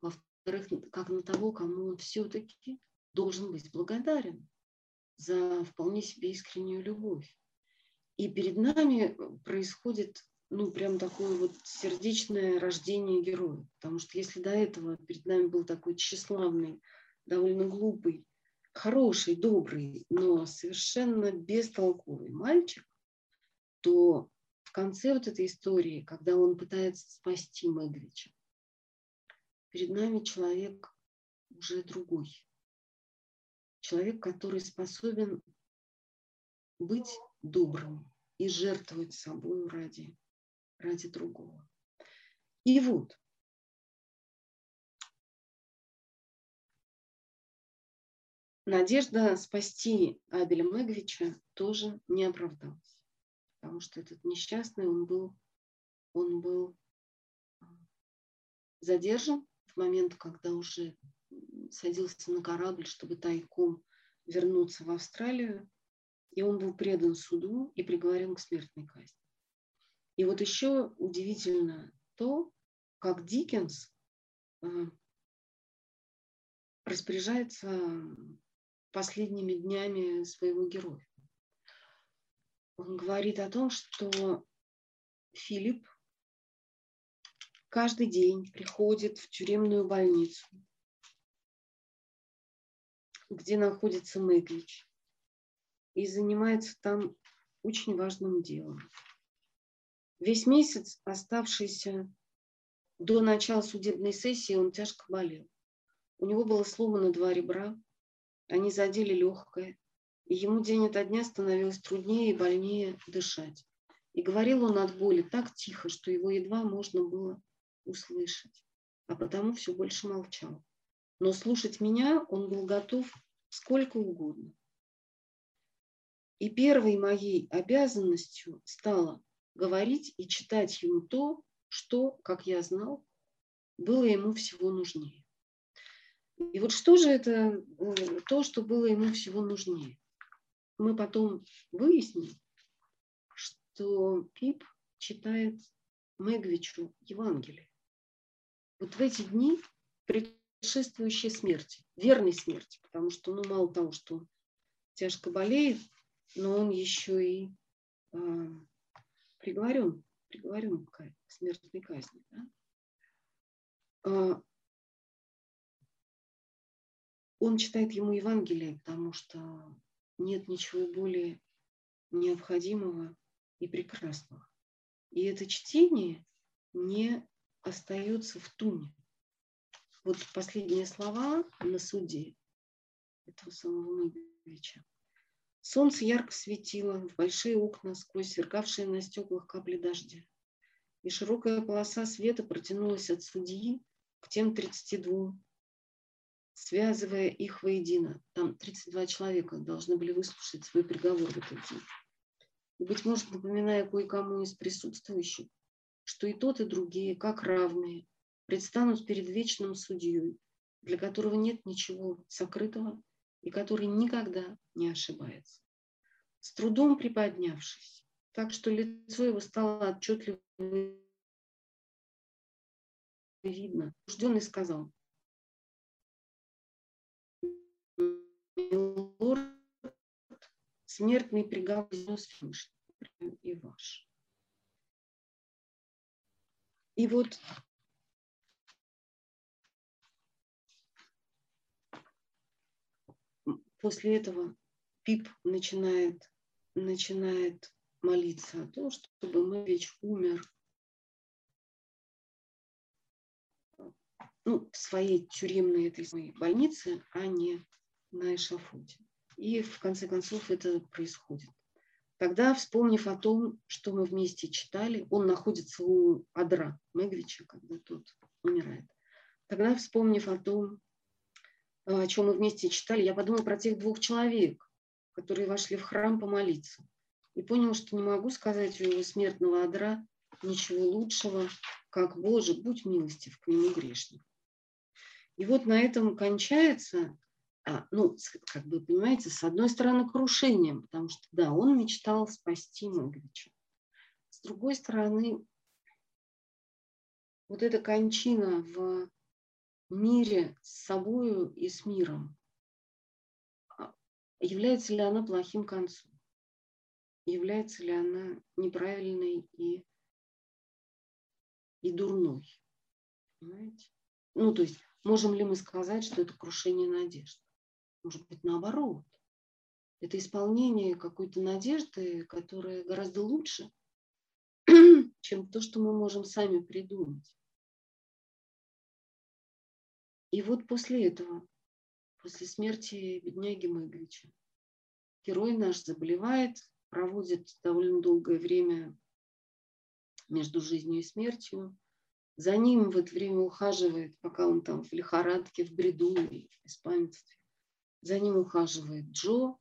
S2: во-вторых, как на того, кому он все-таки должен быть благодарен за вполне себе искреннюю любовь. И перед нами происходит, ну, прям такое вот сердечное рождение героя. Потому что если до этого перед нами был такой тщеславный, довольно глупый, хороший, добрый, но совершенно бестолковый мальчик, то в конце вот этой истории, когда он пытается спасти Мэгвича, перед нами человек уже другой. Человек, который способен быть добрым и жертвовать собой ради, ради другого. И вот, надежда спасти Абеля Меговича тоже не оправдалась, потому что этот несчастный, он был, он был а, задержан в момент, когда уже садился на корабль, чтобы тайком вернуться в Австралию, и он был предан суду и приговорен к смертной казни. И вот еще удивительно то, как Диккенс а, распоряжается последними днями своего героя. Он говорит о том, что Филипп каждый день приходит в тюремную больницу, где находится Мэглич, и занимается там очень важным делом. Весь месяц, оставшийся до начала судебной сессии, он тяжко болел. У него было сломано два ребра, они задели легкое, и ему день ото дня становилось труднее и больнее дышать. И говорил он от боли так тихо, что его едва можно было услышать, а потому все больше молчал. Но слушать меня он был готов сколько угодно. И первой моей обязанностью стало говорить и читать ему то, что, как я знал, было ему всего нужнее. И вот что же это э, то, что было ему всего нужнее? Мы потом выясним, что Пип читает Мегвичу Евангелие. Вот в эти дни предшествующие смерти, верной смерти, потому что, ну, мало того, что он тяжко болеет, но он еще и э, приговорен, приговорен к смертной казни. Да? А, он читает ему Евангелие, потому что нет ничего более необходимого и прекрасного. И это чтение не остается в туне. Вот последние слова на суде этого самого Мыговича. Солнце ярко светило в большие окна сквозь сверкавшие на стеклах капли дождя. И широкая полоса света протянулась от судьи к тем 32 связывая их воедино. Там 32 человека должны были выслушать свой приговор в этот день. И, быть может, напоминая кое-кому из присутствующих, что и тот, и другие, как равные, предстанут перед вечным судьей, для которого нет ничего сокрытого и который никогда не ошибается. С трудом приподнявшись, так что лицо его стало отчетливо видно, Жденный сказал, Милорд, смертный приговор и ваш. И вот после этого Пип начинает, начинает молиться о том, чтобы Мэвич умер ну, в своей тюремной этой своей больнице, а не на эшафоте. И в конце концов это происходит. Тогда, вспомнив о том, что мы вместе читали, он находится у Адра Мегвича, когда тот умирает. Тогда, вспомнив о том, о чем мы вместе читали, я подумала про тех двух человек, которые вошли в храм помолиться. И понял, что не могу сказать у его смертного адра ничего лучшего, как «Боже, будь милостив к нему грешник». И вот на этом кончается, а, ну, как бы, понимаете, с одной стороны крушением, потому что, да, он мечтал спасти Моговича. С другой стороны, вот эта кончина в мире с собою и с миром, а, является ли она плохим концом? Является ли она неправильной и, и дурной? Понимаете? Ну, то есть, можем ли мы сказать, что это крушение надежд? Может быть, наоборот. Это исполнение какой-то надежды, которая гораздо лучше, чем то, что мы можем сами придумать. И вот после этого, после смерти бедняги Мыговича, герой наш заболевает, проводит довольно долгое время между жизнью и смертью. За ним в это время ухаживает, пока он там в лихорадке, в бреду и в беспамятстве. За ним ухаживает Джо.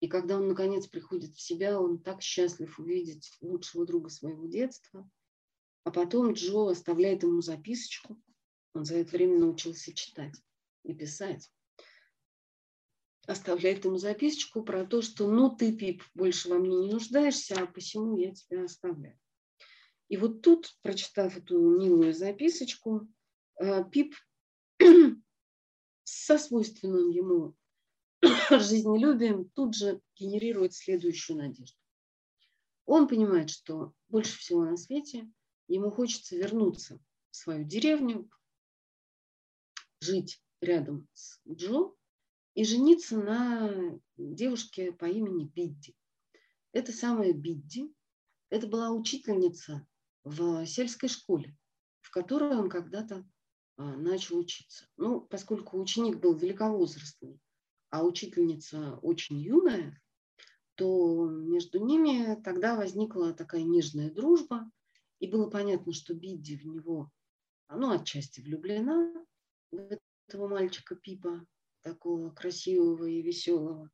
S2: И когда он, наконец, приходит в себя, он так счастлив увидеть лучшего друга своего детства. А потом Джо оставляет ему записочку, он за это время научился читать и писать. Оставляет ему записочку про то, что ну ты, Пип, больше во мне не нуждаешься, а посему я тебя оставляю. И вот тут, прочитав эту милую записочку, э, Пип со свойственным ему жизнелюбием тут же генерирует следующую надежду. Он понимает, что больше всего на свете ему хочется вернуться в свою деревню, жить рядом с Джо и жениться на девушке по имени Бидди. Это самая Бидди, это была учительница в сельской школе, в которой он когда-то а, начал учиться. Ну, поскольку ученик был великовозрастный, а учительница очень юная, то между ними тогда возникла такая нежная дружба, и было понятно, что Бидди в него, ну, отчасти влюблена, этого мальчика Пипа, такого красивого и веселого.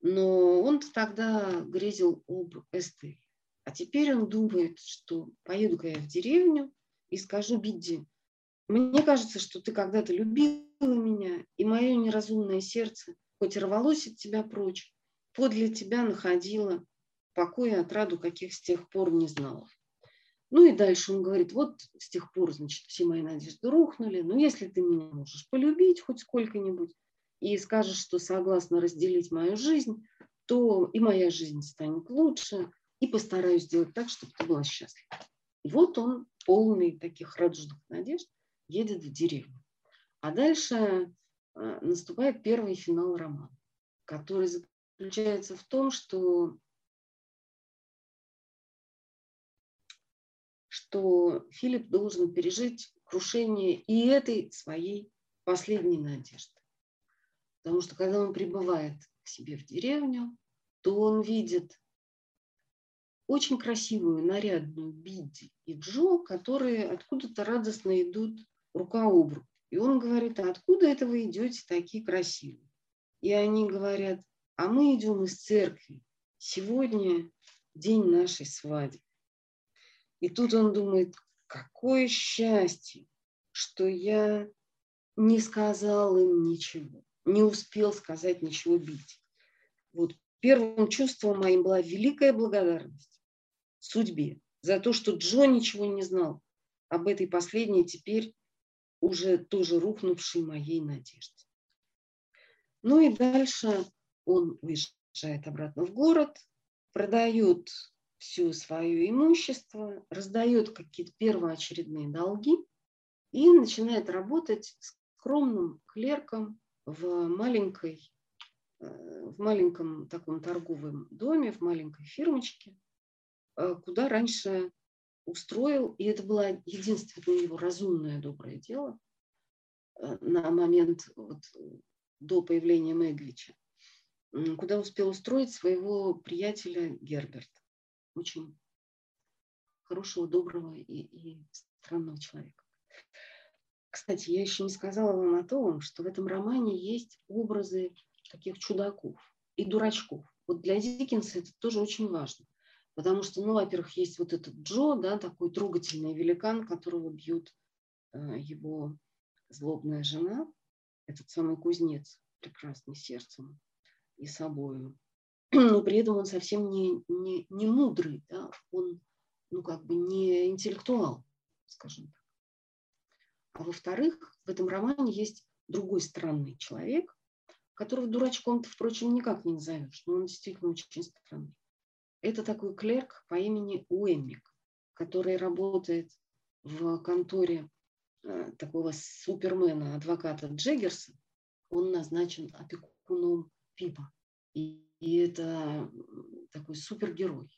S2: Но он тогда грезил об Эстель. А теперь он думает, что поеду-ка я в деревню и скажу Бидди, мне кажется, что ты когда-то любила меня, и мое неразумное сердце, хоть и рвалось от тебя прочь, подле тебя находило покой и отраду, каких с тех пор не знала. Ну и дальше он говорит, вот с тех пор, значит, все мои надежды рухнули, но если ты меня можешь полюбить хоть сколько-нибудь и скажешь, что согласна разделить мою жизнь, то и моя жизнь станет лучше, и постараюсь сделать так, чтобы ты была счастлива. И вот он, полный таких радужных надежд, едет в деревню. А дальше э, наступает первый финал романа, который заключается в том, что что Филипп должен пережить крушение и этой своей последней надежды. Потому что когда он прибывает к себе в деревню, то он видит очень красивую, нарядную Бидди и Джо, которые откуда-то радостно идут рука об руку. И он говорит, а откуда это вы идете такие красивые? И они говорят, а мы идем из церкви. Сегодня день нашей свадьбы. И тут он думает, какое счастье, что я не сказал им ничего, не успел сказать ничего бить. Вот первым чувством моим была великая благодарность судьбе за то, что Джо ничего не знал об этой последней, теперь уже тоже рухнувшей моей надежде. Ну и дальше он уезжает обратно в город, продает все свое имущество, раздает какие-то первоочередные долги и начинает работать скромным клерком в маленькой э, в маленьком таком торговом доме, в маленькой фирмочке, э, куда раньше устроил, и это было единственное его разумное доброе дело э, на момент вот, до появления Меглича. куда успел устроить своего приятеля Герберта. Очень хорошего, доброго и, и странного человека. Кстати, я еще не сказала вам о том, что в этом романе есть образы таких чудаков и дурачков. Вот для Диккенса это тоже очень важно. Потому что, ну, во-первых, есть вот этот Джо, да, такой трогательный великан, которого бьет э, его злобная жена, этот самый кузнец, прекрасный сердцем и собою. Но при этом он совсем не, не, не мудрый, да, он, ну, как бы не интеллектуал, скажем так. А во-вторых, в этом романе есть другой странный человек, которого дурачком ты, впрочем, никак не назовешь, но он действительно очень странный. Это такой клерк по имени Уэммик, который работает в конторе э, такого супермена, адвоката Джеггерса. Он назначен опекуном Пипа. И, и это такой супергерой,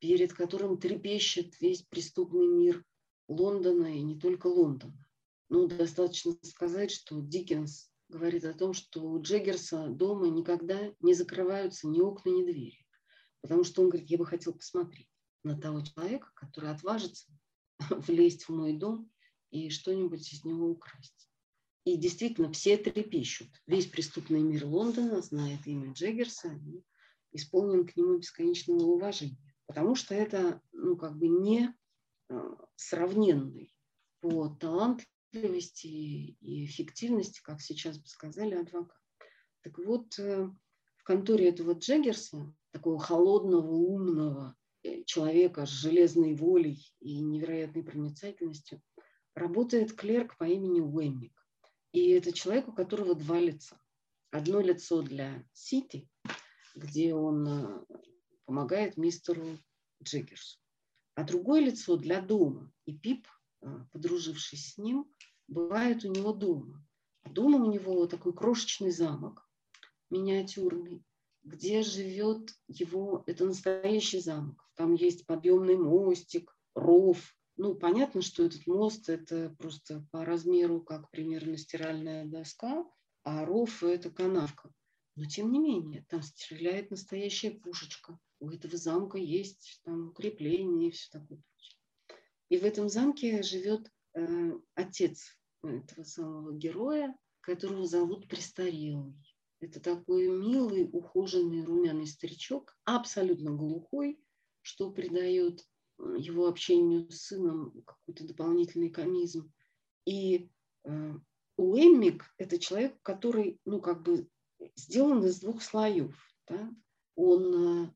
S2: перед которым трепещет весь преступный мир Лондона и не только Лондона. Ну, достаточно сказать, что Диккенс говорит о том, что у Джеггерса дома никогда не закрываются ни окна, ни двери. Потому что он говорит, я бы хотел посмотреть на того человека, который отважится влезть в мой дом и что-нибудь из него украсть. И действительно, все трепещут. Весь преступный мир Лондона знает имя Джеггерса и исполнен к нему бесконечного уважения. Потому что это, ну, как бы не а, сравненный по талантливости и эффективности, как сейчас бы сказали, адвокат. Так вот, э, в конторе этого Джеггерса такого холодного, умного э, человека с железной волей и невероятной проницательностью, работает клерк по имени Уэммик. И это человек, у которого два лица. Одно лицо для Сити, где он э, помогает мистеру Джиггерсу, а другое лицо для дома. И Пип, э, подружившись с ним, бывает у него дома. А дома у него такой крошечный замок, миниатюрный, где живет его, это настоящий замок. Там есть подъемный мостик, ров. Ну, понятно, что этот мост это просто по размеру, как примерно стиральная доска, а ров это канавка. Но тем не менее, там стреляет настоящая пушечка. У этого замка есть там укрепления и все такое И в этом замке живет э, отец этого самого героя, которого зовут Престарелый. Это такой милый, ухоженный, румяный старичок, абсолютно глухой, что придает э, его общению с сыном какой-то дополнительный комизм. И э, Уэммик – это человек, который, ну, как бы сделан из двух слоев. Да? Он э,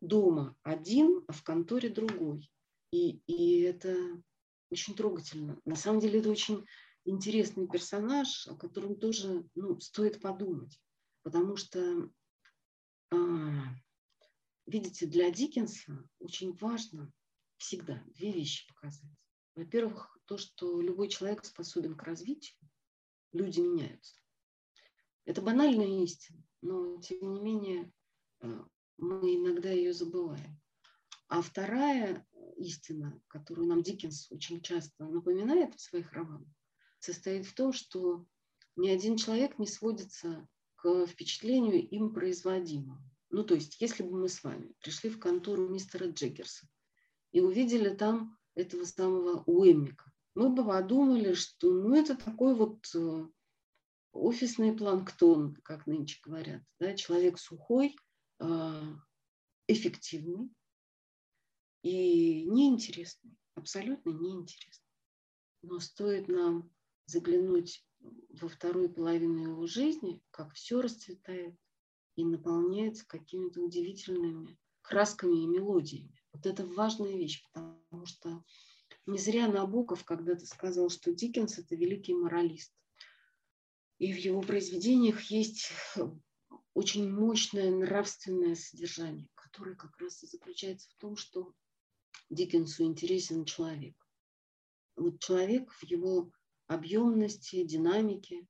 S2: дома один, а в конторе другой. И, и это очень трогательно. На самом деле это очень интересный персонаж, о котором тоже ну, стоит подумать. Потому что, а, видите, для Диккенса очень важно всегда две вещи показать. Во-первых, то, что любой человек способен к развитию, люди меняются. Это банальная истина, но тем не менее а, мы иногда ее забываем. А вторая истина, которую нам Диккенс очень часто напоминает в своих романах, состоит в том, что ни один человек не сводится к впечатлению им производимому. Ну, то есть, если бы мы с вами пришли в контору мистера Джеггерса и увидели там этого самого Уэммика, мы бы подумали, что ну, это такой вот э, офисный планктон, как нынче говорят. Да? Человек сухой, э, эффективный и неинтересный, абсолютно неинтересный. Но стоит нам заглянуть во второй половину его жизни, как все расцветает и наполняется какими-то удивительными красками и мелодиями. Вот это важная вещь, потому что не зря Набоков когда-то сказал, что Диккенс – это великий моралист. И в его произведениях есть очень мощное нравственное содержание, которое как раз и заключается в том, что Диккенсу интересен человек. Вот человек в его объемности, динамики,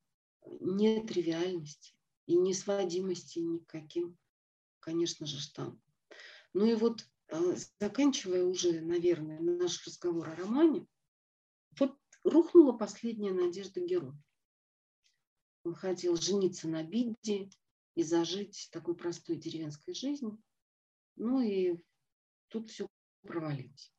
S2: нетривиальности и несводимости никаким, конечно же, штампом. Ну и вот э, заканчивая уже, наверное, наш разговор о романе, вот рухнула последняя надежда героя. Он хотел жениться на Бидди, и зажить такой простой деревенской жизнью. Ну и тут все провалилось.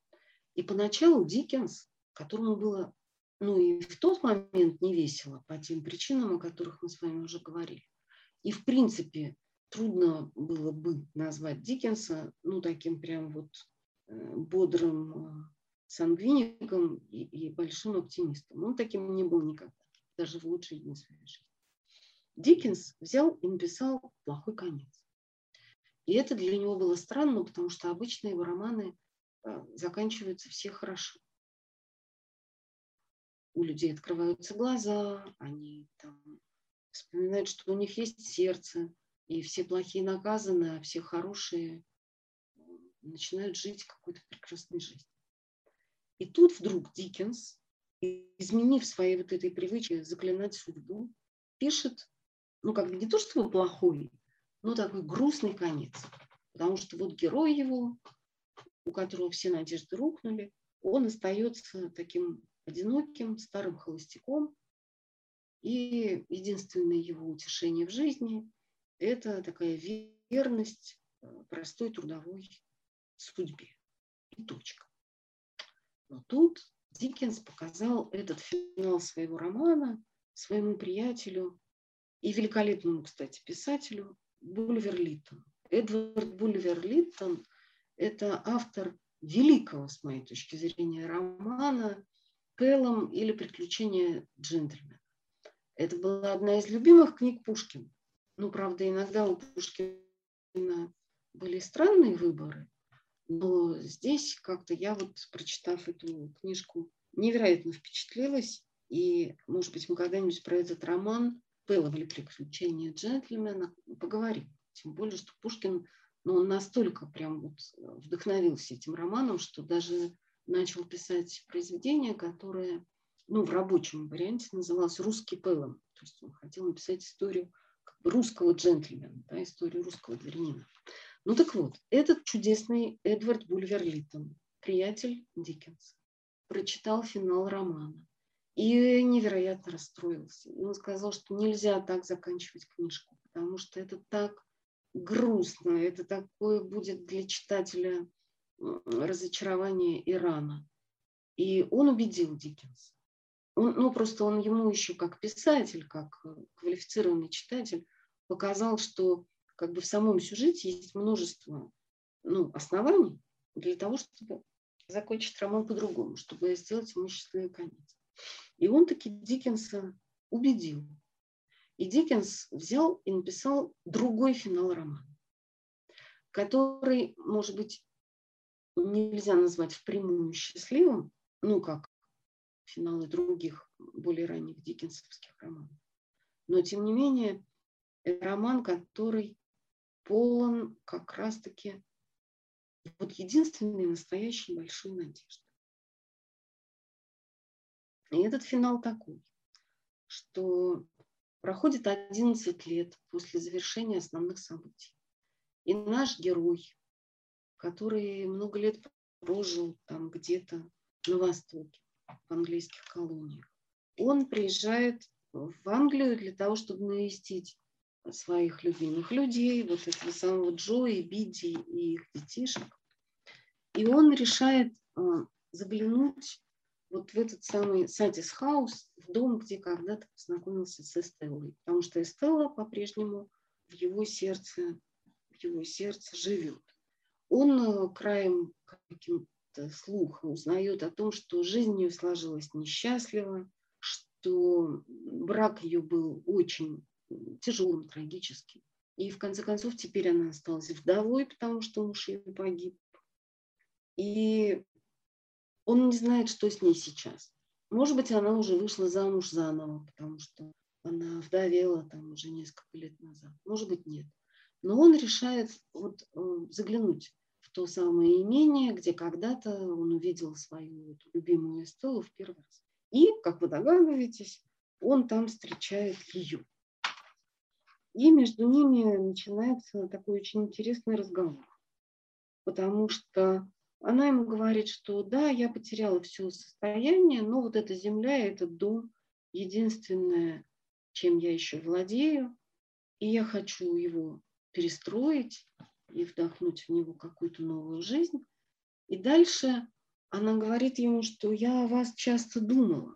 S2: И поначалу Диккенс, которому было, ну и в тот момент не весело по тем причинам, о которых мы с вами уже говорили. И в принципе трудно было бы назвать Диккенса, ну таким прям вот э, бодрым э, сангвиником и, и большим оптимистом. Он таким не был никогда, даже в лучшие дни своей жизни. Диккенс взял и написал «Плохой конец». И это для него было странно, потому что обычно его романы э, заканчиваются все хорошо. У людей открываются глаза, они там вспоминают, что у них есть сердце, и все плохие наказаны, а все хорошие начинают жить какой-то прекрасной жизнью. И тут вдруг Диккенс, изменив своей вот этой привычке заклинать судьбу, пишет ну, как бы не то, что плохой, но такой грустный конец. Потому что вот герой его, у которого все надежды рухнули, он остается таким одиноким, старым холостяком. И единственное его утешение в жизни – это такая верность э, простой трудовой судьбе. И точка. Но тут Диккенс показал этот финал своего романа своему приятелю и великолепному, кстати, писателю Бульвер Литтон. Эдвард Бульвер Литтон – это автор великого, с моей точки зрения, романа «Пелом» или «Приключения джентльмена». Это была одна из любимых книг Пушкина. Ну, правда, иногда у Пушкина были странные выборы, но здесь как-то я вот, прочитав эту книжку, невероятно впечатлилась. И, может быть, мы когда-нибудь про этот роман было были приключения джентльмена, поговорим. Тем более, что Пушкин, ну, он настолько прям вот вдохновился этим романом, что даже начал писать произведение, которое, ну, в рабочем варианте называлось «Русский Пэлом». То есть он хотел написать историю как бы русского джентльмена, да, историю русского дворянина. Ну так вот, этот чудесный Эдвард Бульвер Литтон, приятель Диккенса, прочитал финал романа и невероятно расстроился. И он сказал, что нельзя так заканчивать книжку, потому что это так грустно, это такое будет для читателя разочарование и рана. И он убедил Диккенса. Он, ну, просто он ему еще как писатель, как квалифицированный читатель показал, что как бы в самом сюжете есть множество ну, оснований для того, чтобы закончить роман по-другому, чтобы сделать ему счастливый конец. И он таки Диккенса убедил. И Диккенс взял и написал другой финал романа, который, может быть, нельзя назвать впрямую счастливым, ну, как финалы других, более ранних диккенсовских романов. Но, тем не менее, это роман, который полон как раз-таки вот единственной настоящей большой надежды. И этот финал такой, что проходит 11 лет после завершения основных событий. И наш герой, который много лет прожил там где-то на Востоке, в английских колониях, он приезжает в Англию для того, чтобы навестить своих любимых людей, вот этого самого Джои, Биди и их детишек. И он решает а, заглянуть вот в этот самый Сатис Хаус, в дом, где когда-то познакомился с Эстеллой. Потому что Эстелла по-прежнему в его сердце, в его сердце живет. Он э, краем каким-то слуха узнает о том, что жизнь ее сложилась несчастливо, что брак ее был очень тяжелым, трагическим. И в конце концов теперь она осталась вдовой, потому что муж ее погиб. И он не знает, что с ней сейчас. Может быть, она уже вышла замуж заново, потому что она вдовела там уже несколько лет назад. Может быть, нет. Но он решает вот, э, заглянуть в то самое имение, где когда-то он увидел свою эту любимую Эстеллу в первый раз. И, как вы догадываетесь, он там встречает ее. И между ними начинается такой очень интересный разговор. Потому что она ему говорит, что да, я потеряла все состояние, но вот эта земля, этот дом, единственное, чем я еще владею. и я хочу его перестроить и вдохнуть в него какую-то новую жизнь. И дальше она говорит ему, что я о вас часто думала.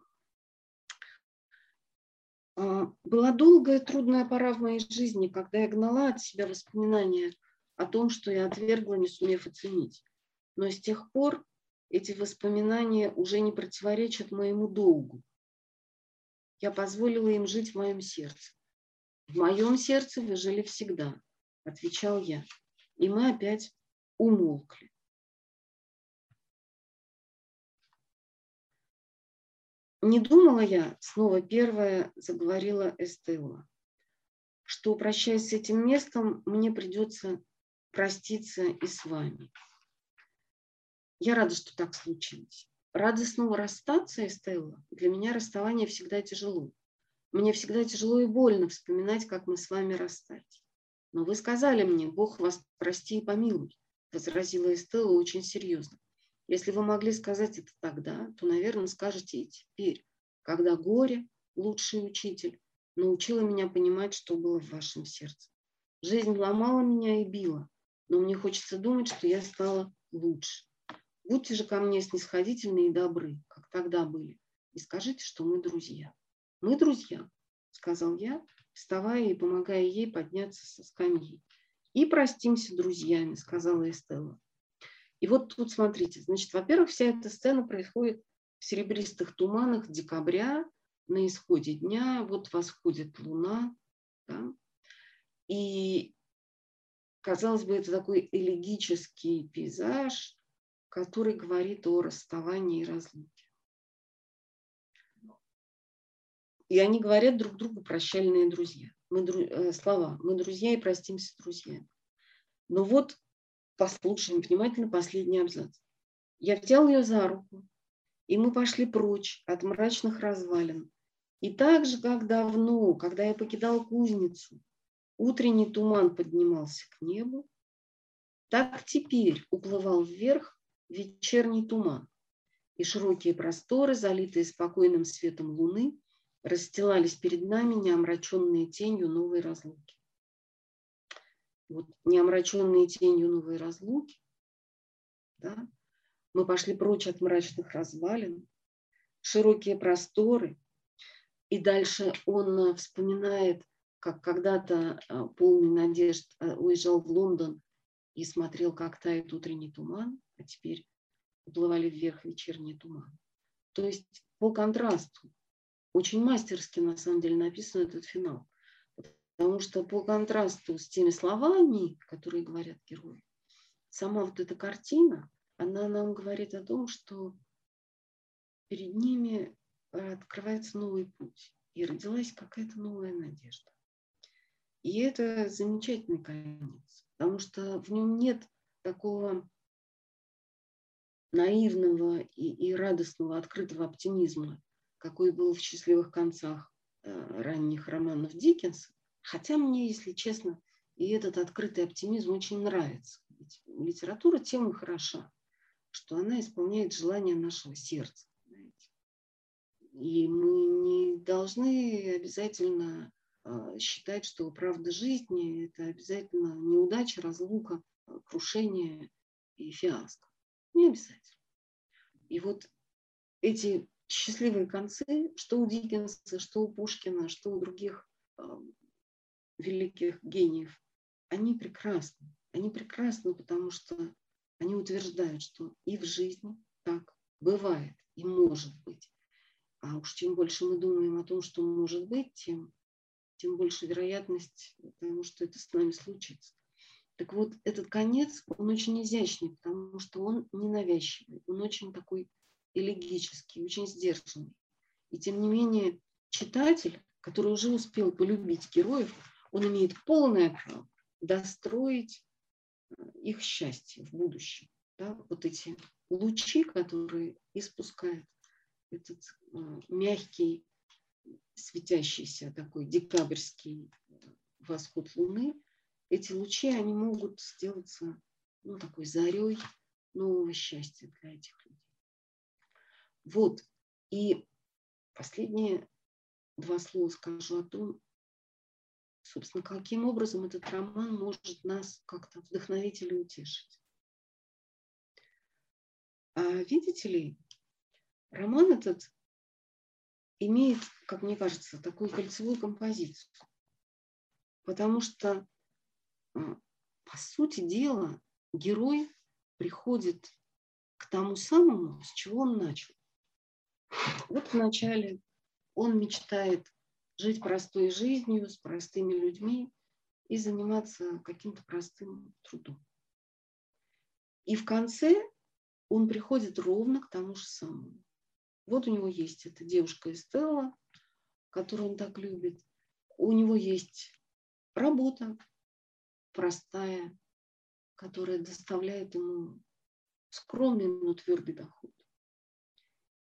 S2: А, была долгая трудная пора в моей жизни, когда я гнала от себя воспоминания о том, что я отвергла, не сумев оценить. Но с тех пор эти воспоминания уже не противоречат моему долгу. Я позволила им жить в моем сердце. В моем сердце вы жили всегда, отвечал я. И мы опять умолкли. Не думала я, снова первая заговорила Эстелла, что, прощаясь с этим местом, мне придется проститься и с вами. Я рада, что так случилось. Рада снова расстаться, Эстелла. Для меня расставание всегда тяжело. Мне всегда тяжело и больно вспоминать, как мы с вами расстались. Но вы сказали мне, Бог вас прости и помилуй, возразила Эстелла очень серьезно. Если вы могли сказать это тогда, то, наверное, скажете и теперь, когда горе, лучший учитель, научила меня понимать, что было в вашем сердце. Жизнь ломала меня и била, но мне хочется думать, что я стала лучше. Будьте же ко мне снисходительны и добры, как тогда были, и скажите, что мы друзья. Мы друзья, сказал я, вставая и помогая ей подняться со скамьи. И простимся друзьями, сказала Эстелла. И вот тут смотрите, значит, во-первых, вся эта сцена происходит в серебристых туманах декабря, на исходе дня, вот восходит луна, да? и, казалось бы, это такой элегический пейзаж, который говорит о расставании и разлуке. И они говорят друг другу прощальные друзья. Мы, э, слова «мы друзья и простимся друзья». Но вот послушаем внимательно последний абзац. Я взял ее за руку, и мы пошли прочь от мрачных развалин. И так же, как давно, когда я покидал кузницу, утренний туман поднимался к небу, так теперь уплывал вверх вечерний туман, и широкие просторы, залитые спокойным светом луны, расстилались перед нами, неомраченные тенью новой разлуки. Вот, не омраченные тенью новой разлуки, да, мы пошли прочь от мрачных развалин, широкие просторы, и дальше он вспоминает, как когда-то а, полный надежд а, уезжал в Лондон и смотрел, как тает утренний туман, а теперь уплывали вверх вечерний туман. То есть по контрасту очень мастерски на самом деле написан этот финал. Потому что по контрасту с теми словами, которые говорят герои, сама вот эта картина, она нам говорит о том, что перед ними открывается новый путь. И родилась какая-то новая надежда. И это замечательный конец, потому что в нем нет такого наивного и, и радостного, открытого оптимизма, какой был в счастливых концах э, ранних романов Диккенса, Хотя мне, если честно, и этот открытый оптимизм очень нравится. Ведь литература тем и хороша, что она исполняет желания нашего сердца. Знаете. И мы не должны обязательно а, считать, что правда жизни – это обязательно неудача, разлука, крушение и фиаско. Не обязательно. И вот эти счастливые концы, что у Диккенса, что у Пушкина, что у других а, великих гениев, они прекрасны. Они прекрасны, потому что они утверждают, что и в жизни так бывает и может быть. А уж чем больше мы думаем о том, что может быть, тем, тем больше вероятность того, что это с нами случится. Так вот, этот конец, он очень изящный, потому что он ненавязчивый, он очень такой элегический, очень сдержанный. И тем не менее, читатель, который уже успел полюбить героев, он имеет полное право достроить э, их счастье в будущем. Да? Вот эти лучи, которые испускает этот э, мягкий, светящийся такой декабрьский восход Луны, эти лучи, они могут сделаться ну, такой зарей нового счастья для этих людей. Вот. И последние два слова скажу о том, собственно, каким образом этот роман может нас как-то вдохновить или утешить. А видите ли, роман этот имеет, как мне кажется, такую кольцевую композицию. Потому что, по сути дела, герой приходит к тому самому, с чего он начал. Вот вначале он мечтает жить простой жизнью, с простыми людьми и заниматься каким-то простым трудом. И в конце он приходит ровно к тому же самому. Вот у него есть эта девушка Эстелла, которую он так любит. У него есть работа простая, которая доставляет ему скромный, но твердый доход.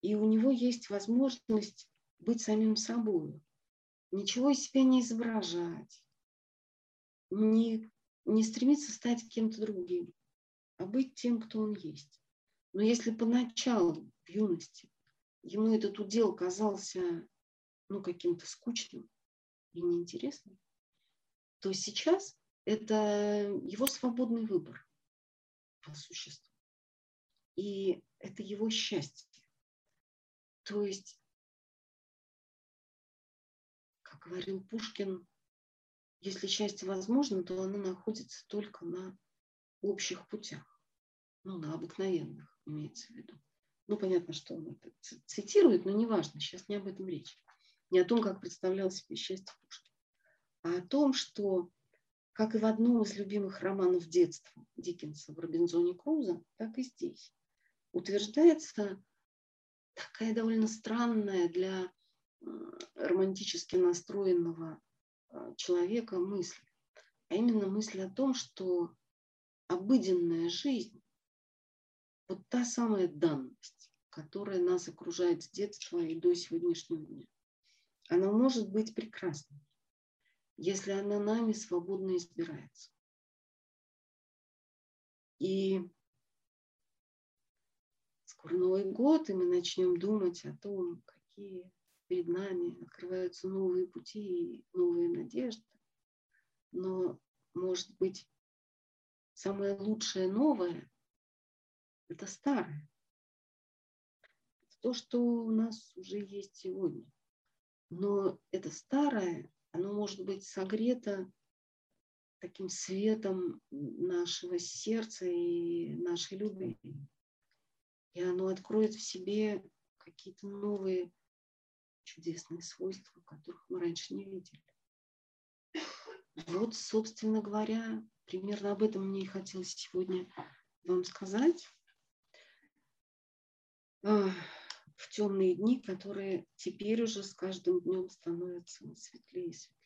S2: И у него есть возможность быть самим собой, ничего из себя не изображать, не, не стремиться стать кем-то другим, а быть тем, кто он есть. Но если поначалу, в юности, ему этот удел казался ну, каким-то скучным и неинтересным, то сейчас это его свободный выбор по существу. И это его счастье. То есть говорил Пушкин, если счастье возможно, то оно находится только на общих путях, ну, на обыкновенных, имеется в виду. Ну, понятно, что он это цитирует, но неважно, сейчас не об этом речь. Не о том, как представлял себе счастье Пушкин, а о том, что, как и в одном из любимых романов детства Диккенса в «Робинзоне Круза», так и здесь. Утверждается такая довольно странная для романтически настроенного а, человека мысль, а именно мысль о том, что обыденная жизнь, вот та самая данность, которая нас окружает с детства и до сегодняшнего дня, она может быть прекрасной, если она нами свободно избирается. И скоро Новый год, и мы начнем думать о том, какие перед нами открываются новые пути и новые надежды. Но, может быть, самое лучшее новое – это старое. Это то, что у нас уже есть сегодня. Но это старое, оно может быть согрето таким светом нашего сердца и нашей любви. И оно откроет в себе какие-то новые чудесные свойства, которых мы раньше не видели. Вот, собственно говоря, примерно об этом мне и хотелось сегодня вам сказать. В темные дни, которые теперь уже с каждым днем становятся светлее и светлее.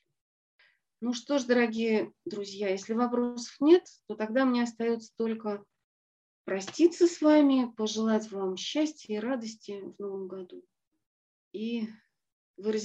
S2: Ну что ж, дорогие друзья, если вопросов нет, то тогда мне остается только проститься с вами, пожелать вам счастья и радости в новом году и выразить